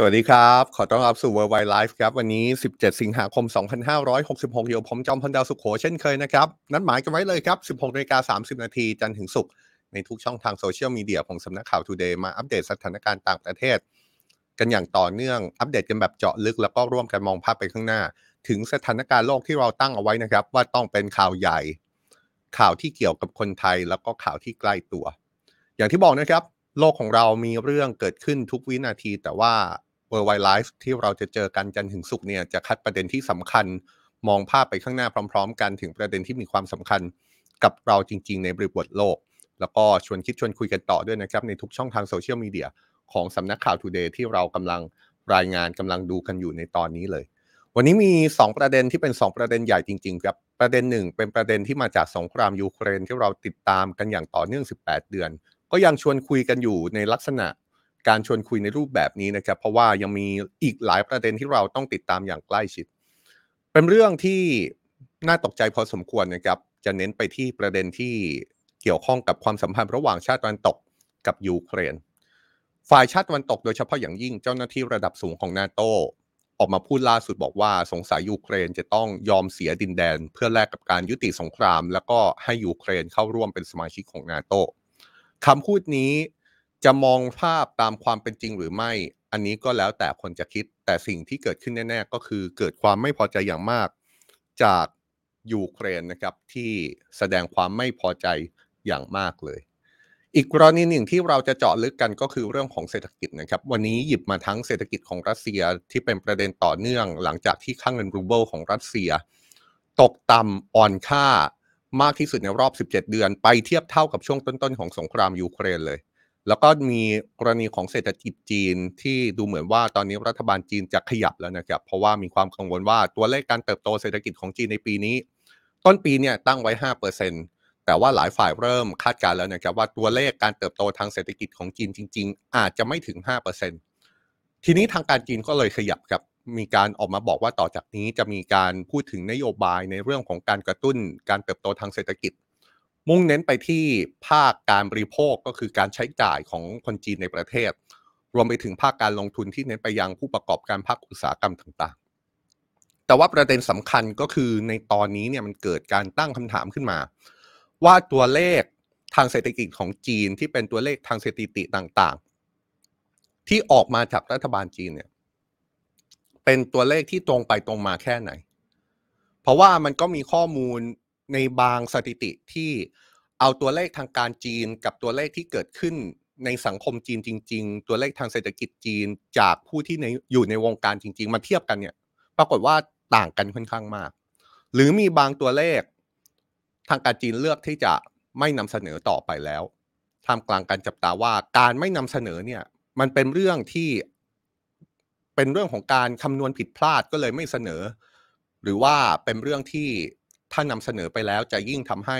สวัสดีครับ ขอต้อนรับสู่ Worldwide Life ครับ วันนี้ 17 สิงหาคม 2566อยู่ผมจอมพลดาวสุขโขเช่นเคยนะครับ นัดหมายกันไว้เลยครับ 16นาฬิกา30 นาที จันทร์ถึงศุกร์ในทุกช่องทางโซเชียลมีเดียของสำนักข่าว Today มาอัปเดตสถานการณ์ต่างประเทศ กันอย่างต่อเนื่องอัปเดตกันแบบเจาะลึก แล้วก็ร่วมกันมองภาพไปข้างหน้า ถึงสถานการณ์โลกที่เราตั้งเอาไว้นะครับ ว่าต้องเป็นข่าวใหญ่ ข่าวที่เกี่ยวกับคนไทยแล้วก็ข่าวที่ใกล้ตัว อย่างที่บอกนะครับโลกของเรามีเรื่องเกิดขึ้นทุกวินาทีแต่ว่า World Wide Life ที่เราจะเจอกันจันถึงศุกเนี่ยจะคัดประเด็นที่สำคัญมองภาพไปข้างหน้าพร้อม ๆ กันถึงประเด็นที่มีความสำคัญกับเราจริง ๆ ในบริบทโลก แล้วก็ชวนคิดชวนคุยกันต่อด้วยนะครับ ในทุกช่องทางโซเชียลมีเดียของสำนักข่าว Today ที่เรากำลังรายงานกำลังดูกันอยู่ในตอนนี้เลย วันนี้มี 2 ประเด็นที่เป็น 2 ประเด็นใหญ่จริง ๆ ครับประเด็นหนึ่งเป็นประเด็นที่มาจากสงครามยูเครนที่เราติดตามกันอย่างต่อเนื่อง 18 เดือน ก็ยังชวนคุยกันอยู่ในลักษณะ การชวนคุยในรูปแบบนี้นะครับ เพราะว่ายังมีอีกหลายประเด็นที่เราต้องติดตามอย่างใกล้ชิด เป็นเรื่องที่น่าตกใจพอสมควรนะครับ จะเน้นไปที่ประเด็นที่เกี่ยวข้องกับความสัมพันธ์ระหว่างชาติตะวันตกกับยูเครน ฝ่ายชาติตะวันตกโดยเฉพาะอย่างยิ่งเจ้าหน้าที่ระดับสูงของนาโตออกมาพูดล่าสุดบอกว่าสงสัยยูเครนจะต้องยอมเสียดินแดน เพื่อแลกกับการยุติสงคราม แล้วก็ให้ยูเครนเข้าร่วมเป็นสมาชิกของนาโตคำพูดนี้ จะมองภาพตามความเป็นจริงหรือไม่ อันนี้ก็แล้วแต่คนจะคิด แต่สิ่งที่เกิดขึ้นแน่ๆ ก็คือเกิดความไม่พอใจอย่างมาก จากยูเครนนะครับที่แสดงความไม่พอใจอย่างมากเลย อีกกรณีหนึ่งที่เราจะเจาะลึกกันก็คือเรื่องของเศรษฐกิจนะครับ วันนี้หยิบมาทั้งเศรษฐกิจของรัสเซียที่เป็นประเด็นต่อเนื่อง หลังจากที่ค่าเงินรูเบิลของรัสเซีย ตกต่ำอ่อนค่ามากที่สุดในรอบ 17 เดือน ไปเทียบเท่ากับช่วงต้นๆของสงครามยูเครนเลย แล้วก็มีกรณีของเศรษฐกิจจีนที่ดูเหมือนว่าตอนนี้รัฐบาลจีนจะขยับแล้วนะครับ เพราะว่ามีความกังวลว่าตัวเลขการเติบโตเศรษฐกิจของจีนในปีนี้ ต้นปีเนี่ยตั้งไว้ 5%แต่ว่าหลายฝ่ายเริ่มคาดการณ์แล้วนะครับว่าตัวเลขการเติบโตทางเศรษฐกิจของจีนจริง ๆ อาจจะไม่ถึง 5%ทีนี้ทางการจีนก็เลยขยับครับมีการออกมาบอกว่าต่อจากนี้จะมีการพูดถึงนโยบายในเรื่องของการกระตุ้นการเติบโตทางเศรษฐกิจ มุ่งเน้นไปที่ภาคการบริโภคก็คือการใช้จ่ายของคนจีนในประเทศ รวมไปถึงภาคการลงทุนที่เน้นไปยังผู้ประกอบการภาคอุตสาหกรรมต่างๆ แต่ว่าประเด็นสำคัญก็คือในตอนนี้เนี่ยมันเกิดการตั้งคำถามขึ้นมา ว่าตัวเลขทางเศรษฐกิจของจีนที่เป็นตัวเลขทางสถิติต่างๆ ที่ออกมาจากรัฐบาลจีนเนี่ยเป็นตัวเลขที่ตรงไปตรงมาแค่ไหน เพราะว่ามันก็มีข้อมูล ในบางสถิติที่เอาตัวเลขทางการจีนกับตัวเลขที่เกิดขึ้นในสังคมจีนจริง ๆ ตัวเลขทางเศรษฐกิจจีนจากผู้ที่ในอยู่ในวงการจริง ๆ มาเทียบกันเนี่ย ปรากฏว่าต่างกันค่อนข้างมาก หรือมีบางตัวเลขทางการจีนเลือกที่จะไม่นำเสนอต่อไปแล้วท่ามกลางการจับตาว่าการไม่นำเสนอเนี่ย มันเป็นเรื่องที่เป็นเรื่องของการคำนวณผิดพลาดก็เลยไม่เสนอ หรือว่าเป็นเรื่องที่ ถ้านำเสนอไปแล้วจะยิ่งทำให้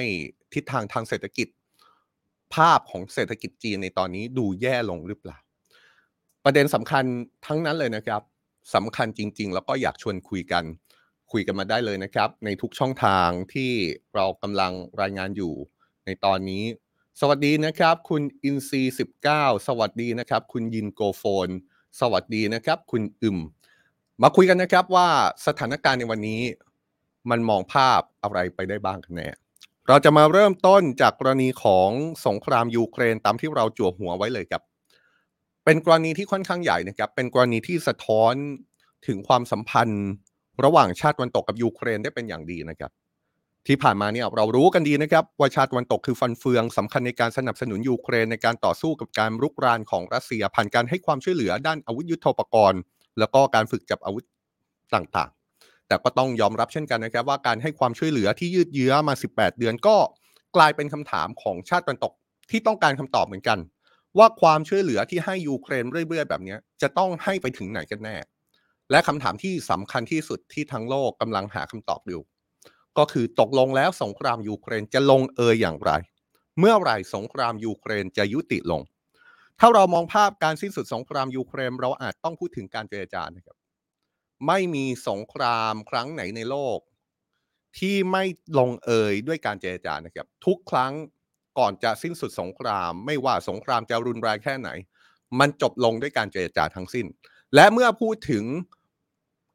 ทิศทางทางเศรษฐกิจ ภาพของเศรษฐกิจจีนในตอนนี้ดูแย่ลงหรือเปล่า ประเด็นสำคัญทั้งนั้นเลยนะครับสำคัญจริง ๆ แล้วก็อยากชวนคุยกัน คุยกันมาได้เลยนะครับ ในทุกช่องทางที่เรากำลังรายงานอยู่ในตอนนี้ สวัสดีนะครับ คุณอินซีสิบเก้าสวัสดีนะครับ คุณยินโกโฟน สวัสดีนะครับ คุณอึมมาคุยกันนะครับว่าสถานการณ์ในวันนี้ มันมองภาพอะไรไปได้บ้างกันแน่เราจะมาเริ่มต้นจากกรณีของสงครามยูเครนตามที่เราจั่วหัวไว้เลยครับ เป็นกรณีที่ค่อนข้างใหญ่นะครับ เป็นกรณีที่สะท้อนถึงความสัมพันธ์ ระหว่างชาติตะวันตกกับยูเครนได้เป็นอย่างดีนะครับ ที่ผ่านมาเนี่ยเรารู้กันดีนะครับ ว่าชาติตะวันตกคือฟันเฟืองสำคัญในการสนับสนุนยูเครนในการต่อสู้กับการรุกรานของรัสเซียผ่านการให้ความช่วยเหลือด้านอาวุธยุโทโธปกรณ์ แล้วก็การฝึกจับอาวุธต่าง แต่ก็ต้องยอมรับเช่นกันนะครับ ว่าการให้ความช่วยเหลือที่ยืดเยื้อมา 18 เดือนก็กลายเป็นคำถามของชาติตะวันตกที่ต้องการคำตอบเหมือนกัน ว่าความช่วยเหลือที่ให้ยูเครนเรื่อย ๆ แบบนี้จะต้องให้ไปถึงไหนกันแน่ และคำถามที่สำคัญที่สุดที่ทั้งโลกกำลังหาคำตอบอยู่ก็คือตกลงแล้วสงครามยูเครนจะลงเอยอย่างไร เมื่อไหร่สงครามยูเครนจะยุติลง ถ้าเรามองภาพการสิ้นสุดสงครามยูเครนเราอาจต้องพูดถึงการเจรจานะครับ ไม่มีสงครามครั้งไหนในโลก ที่ไม่ลงเอยด้วยการเจรจานะครับ ทุกครั้งก่อนจะสิ้นสุดสงคราม ไม่ว่าสงครามจะรุนแรงแค่ไหน มันจบลงด้วยการเจรจาทั้งสิ้น และเมื่อพูดถึง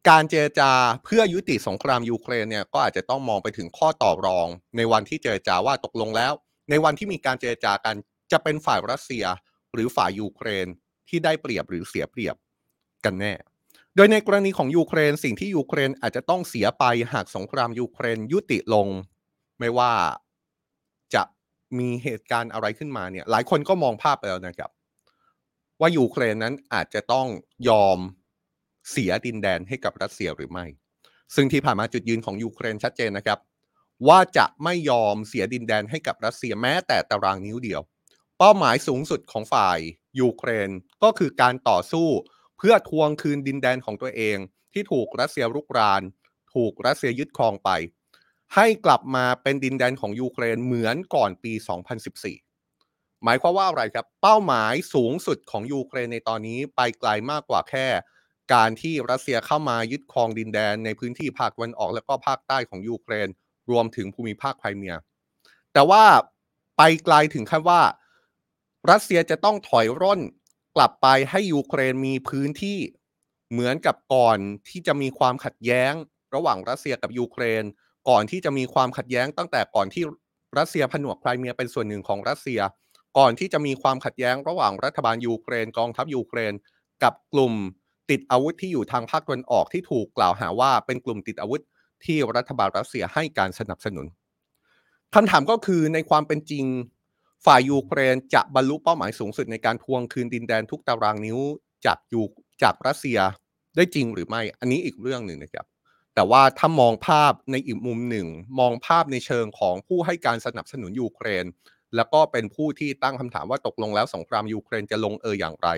การเจรจาเพื่อยุติสงครามยูเครนเนี่ยก็อาจจะต้องมองไปถึงข้อต่อรอง ในวันที่เจรจาว่าตกลงแล้ว ในวันที่มีการเจรจากันจะเป็นฝ่ายรัสเซียหรือฝ่ายยูเครนที่ได้เปรียบหรือเสียเปรียบกันแน่ โดยในกรณีของยูเครนสิ่งที่ยูเครนอาจจะต้องเสียไปหากสงครามยูเครนยุติลง ไม่ว่าจะมีเหตุการณ์อะไรขึ้นมาเนี่ย หลายคนก็มองภาพไปแล้วนะครับ ว่ายูเครนนั้นอาจจะต้องยอมเสียดินแดนให้กับรัสเซียหรือไม่ ซึ่งที่ผ่านมาจุดยืนของยูเครนชัดเจนนะครับ ว่าจะไม่ยอมเสียดินแดนให้กับรัสเซียแม้แต่ตารางนิ้วเดียว เป้าหมายสูงสุดของฝ่ายยูเครนก็คือการต่อสู้ เพื่อทวงคืนดินแดนของตัวเอง ที่ถูกรัสเซียรุกราน ถูกรัสเซียยึดครองไป ให้กลับมาเป็นดินแดนของยูเครนเหมือนก่อนปี 2014 หมายความว่าอะไรครับ เป้าหมายสูงสุดของยูเครนในตอนนี้ไปไกลมากกว่าแค่ การที่รัสเซียเข้ามายึดครองดินแดนในพื้นที่ภาคตะวันออกและก็ภาคใต้ของยูเครน รวมถึงภูมิภาคไครเมีย แต่ว่าไปไกลถึงขั้นว่ารัสเซียจะต้องถอยร่น กลับไปให้ยูเครนมีพื้นที่เหมือนกับก่อนที่จะมีความขัดแย้ง ระหว่างรัสเซียกับยูเครน ก่อนที่จะมีความขัดแย้งตั้งแต่ก่อนที่รัสเซียผนวกไครเมียเป็นส่วนหนึ่งของรัสเซีย ก่อนที่จะมีความขัดแย้งระหว่างรัฐบาลยูเครนกองทัพยูเครน กับกลุ่มติดอาวุธที่อยู่ทางภาคตะวันออกที่ถูกกล่าวหาว่าเป็นกลุ่มติดอาวุธที่รัฐบาลรัสเซียให้การสนับสนุนคำถามก็คือในความเป็นจริง ฝ่ายยูเครนจะบรรลุเป้าหมายสูงสุดในการทวงคืนดินแดนทุกตารางนิ้วจากยูจากรัสเซียได้จริงหรือไม่ อันนี้อีกเรื่องหนึ่งนะครับ แต่ว่าถ้ามองภาพในอีกมุมหนึ่ง มองภาพในเชิงของผู้ให้การสนับสนุนยูเครน แล้วก็เป็นผู้ที่ตั้งคำถามว่าตกลงแล้วสงครามยูเครนจะลงเอยอย่างไร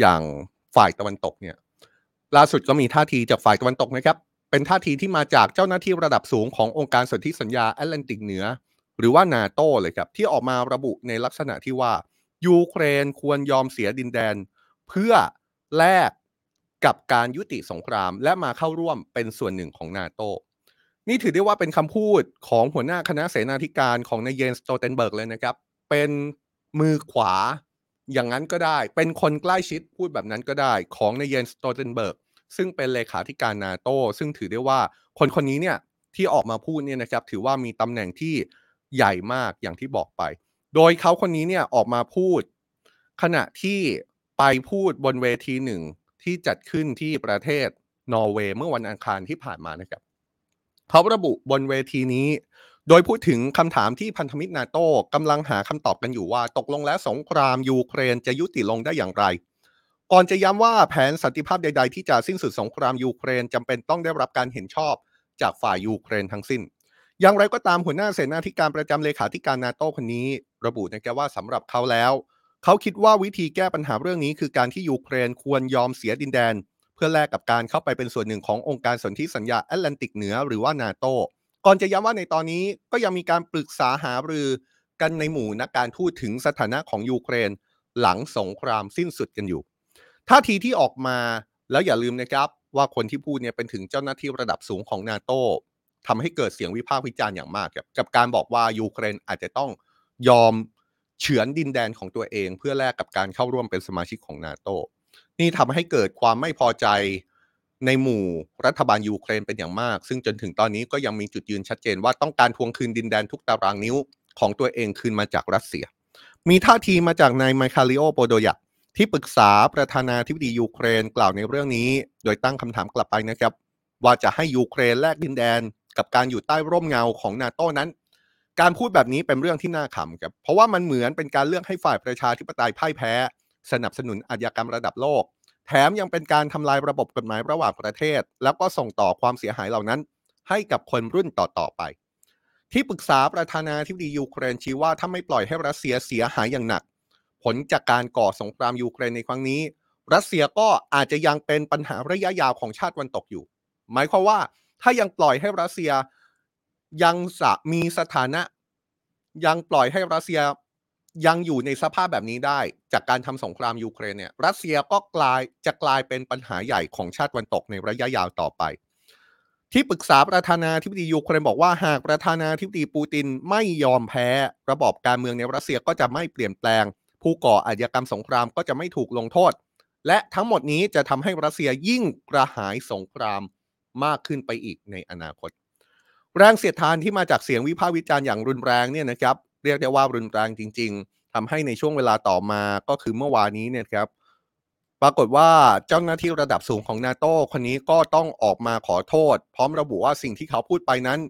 อย่างฝ่ายตะวันตกเนี่ย ล่าสุดก็มีท่าทีจากฝ่ายตะวันตกนะครับ เป็นท่าทีที่มาจากเจ้าหน้าที่ระดับสูงขององค์การสนธิสัญญาแอตแลนติกเหนือ หรือว่านาโตเลยครับที่ออกมาระบุในลักษณะที่ว่า ยูเครนควรยอมเสียดินแดน เพื่อแลกกับการยุติสงคราม และมาเข้าร่วมเป็นส่วนหนึ่งของนาโตนี่ถือได้ว่าเป็นคำพูดของหัวหน้าคณะเสนาธิการของนายเยนสโตเทนเบิร์กเลยนะครับ เป็นมือขวาอย่างนั้นก็ได้ เป็นคนใกล้ชิดพูดแบบนั้นก็ได้ของนายเยนสโตเทนเบิร์กซึ่งเป็นเลขาธิการนาโตซึ่งถือได้ว่าคนคนนี้เนี่ยที่ออกมาพูดเนี่ยนะครับถือว่ามีตำแหน่งที่ ใหญ่มากอย่างที่บอกไป โดยเขาคนนี้เนี่ยออกมาพูด ขณะที่ไปพูดบนเวทีหนึ่งที่จัดขึ้นที่ประเทศนอร์เวย์เมื่อวันอังคารที่ผ่านมานะครับเขาระบุบนเวทีนี้ โดยพูดถึงคำถามที่พันธมิตรนาโต้กำลังหาคำตอบกันอยู่ว่า ตกลงแล้วสงครามยูเครนจะยุติลงได้อย่างไร ก่อนจะย้ำว่าแผนสันติภาพใด ๆ ที่จะสิ้นสุดสงครามยูเครนจำเป็นต้องได้รับการเห็นชอบจากฝ่ายยูเครนทั้งสิ้น อย่างไรก็ตามหัวหน้าเสนาธิการประจำเลขาธิการนาโต้คนนี้ ระบุนะครับว่าสำหรับเขาแล้ว เขาคิดว่าวิธีแก้ปัญหาเรื่องนี้ คือการที่ยูเครนควรยอมเสียดินแดน เพื่อแลกกับการเข้าไปเป็นส่วนหนึ่งขององค์การสนธิสัญญาแอตแลนติกเหนือหรือว่านาโตก่อนจะย้ำว่าในตอนนี้ก็ยังมีการปรึกษาหารือกันในหมู่นักการทูตถึงสถานะของยูเครน หลังสงครามสิ้นสุดกันอยู่ท่าทีที่ออกมาแล้วอย่าลืมนะครับว่าคนที่พูดเนี่ยเป็นถึงเจ้าหน้าที่ระดับสูงของนาโต ทำให้เกิดเสียงวิพากษ์วิจารณ์อย่างมากกับการบอกว่ายูเครนอาจจะต้องยอมเฉือนดินแดนของตัวเอง เพื่อแลกกับการเข้าร่วมเป็นสมาชิกของนาโตนี่ทำให้เกิดความไม่พอใจในหมู่รัฐบาลยูเครนเป็นอย่างมาก ซึ่งจนถึงตอนนี้ก็ยังมีจุดยืนชัดเจนว่าต้องการทวงคืนดินแดนทุกตารางนิ้วของตัวเองคืนมาจากรัสเซีย มีท่าทีมาจากนายไมคาลิโอโปโดยักที่ปรึกษาประธานาธิบดียูเครนกล่าวในเรื่องนี้ โดยตั้งคำถามกลับไปนะครับ ว่าจะให้ยูเครนแลกดินแดน กับการอยู่ใต้ร่มเงาของนาโต้นั้น การพูดแบบนี้เป็นเรื่องที่น่าขำครับเพราะว่ามันเหมือนเป็นการเลือกให้ฝ่ายประชาธิปไตยพ่ายแพ้ สนับสนุนอาชญากรรมระดับโลก แถมยังเป็นการทำลายระบบกฎหมายระหว่างประเทศ แล้วก็ส่งต่อความเสียหายเหล่านั้น ให้กับคนรุ่นต่อๆไป ที่ปรึกษาประธานาธิบดียูเครนชี้ว่าถ้าไม่ปล่อยให้รัสเซียเสียหายอย่างหนัก ผลจากการก่อสงครามยูเครนในครั้งนี้ รัสเซียก็อาจจะยังเป็นปัญหาระยะยาวของชาติตะวันตกอยู่ หมายความว่า ถ้ายังปล่อยให้รัสเซียยังมีสถานะ ยังปล่อยให้รัสเซียยังอยู่ในสภาพแบบนี้ได้ จากการทำสงครามยูเครนเนี่ยรัสเซียก็กลายจะกลายเป็นปัญหาใหญ่ของชาติวันตกในระยะยาวต่อไป ที่ปรึกษาประธานาธิบดียูเครนบอกว่าหากประธานาธิบดีปูตินไม่ยอมแพ้ ระบอบการเมืองในรัสเซียก็จะไม่เปลี่ยนแปลง ผู้ก่ออาชญากรรมสงครามก็จะไม่ถูกลงโทษ และทั้งหมดนี้จะทำให้รัสเซียยิ่งกระหายสงคราม มากขึ้นไปอีกในอนาคต แรงเสียดทานที่มาจากเสียงวิพากษ์วิจารณ์อย่างรุนแรงเนี่ยนะครับเรียกได้ว่ารุนแรงจริง ๆทำให้ในช่วงเวลาต่อมาก็คือเมื่อวานนี้เนี่ยครับปรากฏว่าเจ้าหน้าที่ระดับสูงของนาโต้คนนี้ก็ต้องออกมาขอโทษ พร้อมระบุว่าสิ่งที่เขาพูดไปนั้น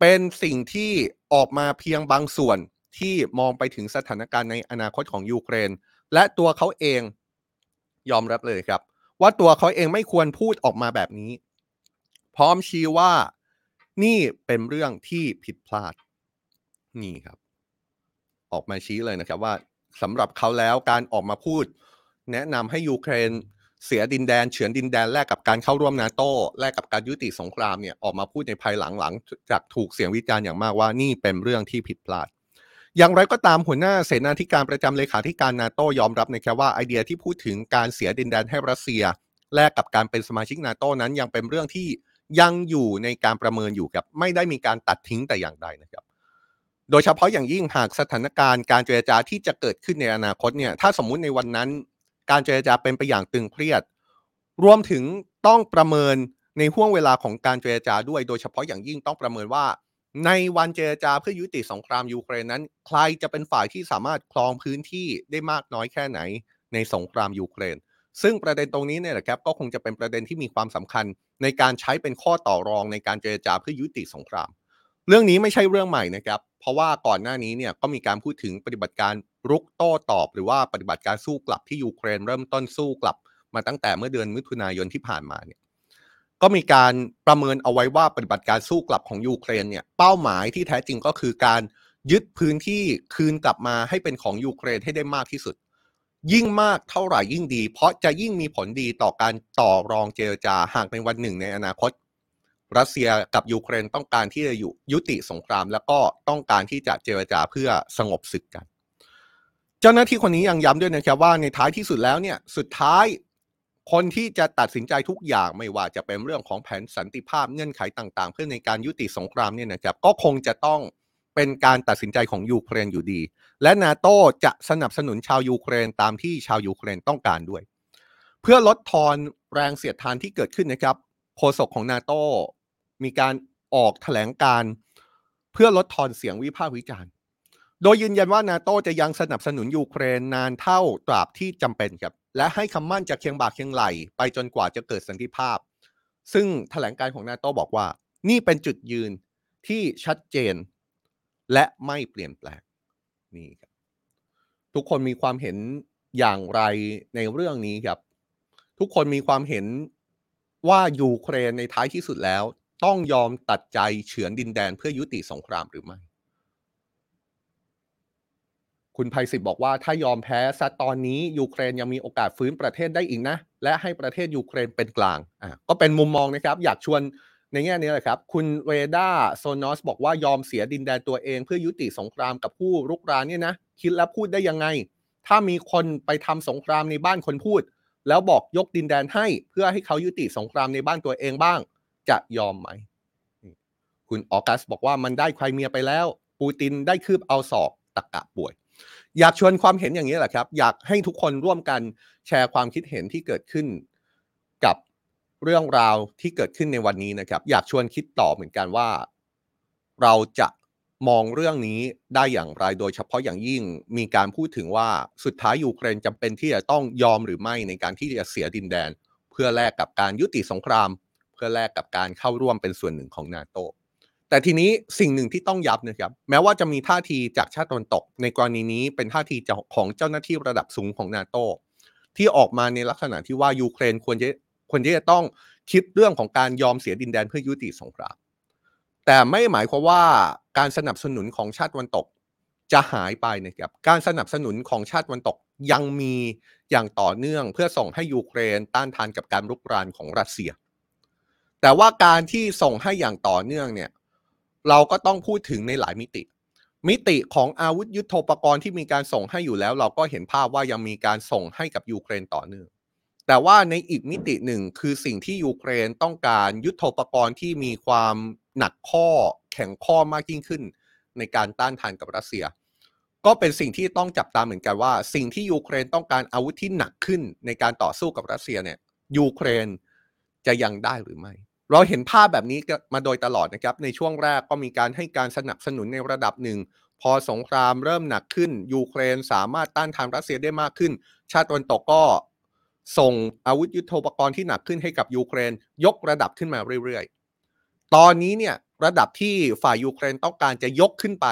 เป็นสิ่งที่ออกมาเพียงบางส่วนที่มองไปถึงสถานการณ์ในอนาคตของยูเครน และตัวเขาเองยอมรับเลยครับ ว่าตัวเขาเองไม่ควรพูดออกมาแบบนี้ พร้อมชี้ว่านี่เป็นเรื่องที่ผิดพลาดนี่ครับ ออกมาชี้เลยนะครับว่าสำหรับเขาแล้วการออกมาพูด แนะนำให้ยูเครนเสียดินแดนเฉือนดินแดนแลกกับการเข้าร่วมนาโต้แลกกับการยุติสงครามเนี่ยออกมาพูดในภายหลังหลังจากถูกเสียงวิจารณ์อย่างมากว่านี่เป็นเรื่องที่ผิดพลาด อย่างไรก็ตามหัวหน้าเสนาธิการประจำเลขาธิการนาโต้ยอมรับนะครับว่าไอเดียที่พูดถึงการเสียดินแดนให้รัสเซีย แลกกับการเป็นสมาชิกนาโต้นั้นยังเป็นเรื่องที่ ยังอยู่ในการประเมินอยู่ครับไม่ได้มีการตัดทิ้งแต่อย่างใดนะครับ โดยเฉพาะอย่างยิ่งหากสถานการณ์การเจรจาที่จะเกิดขึ้นในอนาคตเนี่ยถ้าสมมุติในวันนั้นการเจรจาเป็นไปอย่างตึงเครียด รวมถึงต้องประเมินในห่วงเวลาของการเจรจาด้วย โดยเฉพาะอย่างยิ่งต้องประเมินว่า ในวันเจรจาเพื่อยุติสงครามยูเครนนั้น ใครจะเป็นฝ่ายที่สามารถครองพื้นที่ได้มากน้อยแค่ไหนในสงครามยูเครน ซึ่งประเด็นตรงนี้เนี่ยแหละครับก็คงจะเป็นประเด็นที่มีความสำคัญ ในการใช้เป็นข้อต่อรองในการเจรจาเพื่อยุติสงคราม เรื่องนี้ไม่ใช่เรื่องใหม่นะครับ เพราะว่าก่อนหน้านี้เนี่ยก็มีการพูดถึงปฏิบัติการรุกโต้ตอบ หรือว่าปฏิบัติการสู้กลับที่ยูเครนเริ่มต้นสู้กลับ มาตั้งแต่เมื่อเดือนมิถุนายนที่ผ่านมาเนี่ยก็มีการประเมินเอาไว้ว่าปฏิบัติการสู้กลับของยูเครนเนี่ยเป้าหมายที่แท้จริงก็คือการยึดพื้นที่คืนกลับมาให้เป็นของยูเครนให้ได้มากที่สุด ยิ่งมากเท่าไหร่ยิ่งดี เพราะจะยิ่งมีผลดีต่อการต่อรองเจรจาหากในวันหนึ่งในอนาคต รัสเซียกับยูเครนต้องการที่จะอยู่ยุติสงคราม แล้วก็ต้องการที่จะเจรจาเพื่อสงบศึกกัน เจ้าหน้าที่คนนี้ยังย้ำด้วยนะครับว่าในท้ายที่สุดแล้วเนี่ยสุดท้ายคนที่จะตัดสินใจทุกอย่างไม่ว่าจะเป็นเรื่องของแผนสันติภาพเงื่อนไขต่าง ๆ เพื่อในการยุติสงครามเนี่ยนะครับก็คงจะต้อง เป็นการตัดสินใจของยูเครนอยู่ดี และนาโตจะสนับสนุนชาวยูเครนตามที่ชาวยูเครนต้องการด้วย เพื่อลดทอนแรงเสียดทานที่เกิดขึ้นนะครับโฆษกของนาโตมีการออกแถลงการเพื่อลดทอนเสียงวิพากษ์วิจารณ์ โดยยืนยันว่านาโตจะยังสนับสนุนยูเครนนานเท่าตราบที่จำเป็นครับและให้คำมั่นจากเคียงบ่าเคียงไหล ไปจนกว่าจะเกิดสันติภาพ ซึ่งแถลงการของนาโตบอกว่า นี่เป็นจุดยืนที่ชัดเจน และไม่เปลี่ยนแปลงนี่ครับทุกคนมีความเห็นอย่างไรในเรื่องนี้ครับ ทุกคนมีความเห็นว่ายูเครนในท้ายที่สุดแล้ว ต้องยอมตัดใจเฉือนดินแดนเพื่อยุติสงครามหรือไม่ คุณภัยศิษย์บอกว่าถ้ายอมแพ้ซะตอนนี้ยูเครนยังมีโอกาสฟื้นประเทศได้อีกนะ และให้ประเทศยูเครนเป็นกลางอะก็เป็นมุมมองนะครับ อยากชวน ในแง่นี้แหละครับ คุณเรดาโซนอสบอกว่ายอมเสียดินแดนตัวเอง เพื่อยุติสงครามกับผู้รุกรานเนี่ยนะ คิดแล้วพูดได้ยังไง ถ้ามีคนไปทำสงครามในบ้านคนพูด แล้วบอกยกดินแดนให้เพื่อให้เขายุติสงครามในบ้านตัวเองบ้าง จะยอมไหม คุณออกัสบอกว่ามันได้ใครเมียไปแล้ว ปูตินได้คืบเอาศอกตะกะป่วย อยากชวนความเห็นอย่างนี้แหละครับ อยากให้ทุกคนร่วมกันแชร์ความคิดเห็นที่เกิดขึ้นกับ เรื่องราวที่เกิดขึ้นในวันนี้นะครับ อยากชวนคิดต่อเหมือนกันว่า เราจะมองเรื่องนี้ได้อย่างไรโดยเฉพาะอย่างยิ่งมีการพูดถึงว่าสุดท้ายยูเครนจำเป็นที่จะต้องยอมหรือไม่ในการที่จะเสียดินแดน เพื่อแลกกับการยุติสงคราม เพื่อแลกกับการเข้าร่วมเป็นส่วนหนึ่งของนาโตแต่ทีนี้สิ่งหนึ่งที่ต้องย้ำนะครับ แม้ว่าจะมีท่าทีจากชาติตะวันตก ในกรณีนี้เป็นท่าทีของเจ้าหน้าที่ระดับสูงของนาโตที่ออกมาในลักษณะที่ว่ายูเครนควรจะ ควรที่จะต้องคิดเรื่องของการยอมเสียดินแดนเพื่อยุติสงครามแต่ไม่หมายความว่าการสนับสนุนของชาติตะวันตกจะหายไปนะครับการสนับสนุนของชาติตะวันตกยังมีอย่างต่อเนื่องเพื่อส่งให้ยูเครนต้านทานกับการรุกรานของรัสเซีย แต่ว่าการที่ส่งให้อย่างต่อเนื่องเนี่ยเราก็ต้องพูดถึงในหลายมิติ มิติของอาวุธยุโทโธปกรณ์ที่มีการส่งให้อยู่แล้ว เราก็เห็นภาพว่ายังมีการส่งให้กับยูเครนต่อเนื่อง แต่ว่าในอีกมิติหนึ่งคือสิ่งที่ยูเครนต้องการยุทโธปกรณ์ที่มีความหนักข้อแข็งข้อมากยิ่งขึ้น ในการต้านทานกับรัสเซียก็เป็นสิ่งที่ต้องจับตาเหมือนกันว่า สิ่งที่ยูเครนต้องการอาวุธที่หนักขึ้นในการต่อสู้กับรัสเซียเนี่ยยูเครนจะยังได้หรือไม่ เราเห็นภาพแบบนี้มาโดยตลอดนะครับ ในช่วงแรกก็มีการให้การสนับสนุนในระดับหนึ่ง พอสงครามเริ่มหนักขึ้นยูเครนสามารถต้านทานรัสเซียได้มากขึ้น ชาติตะวันตกก็ ส่งอาวุธยุโทโธปกรณ์ที่หนักขึ้นให้กับยูเครน ยกระดับขึ้นมาเรื่อยๆ ตอนนี้เนี่ยระดับที่ฝ่ายยูเครนต้องการจะยกขึ้นไป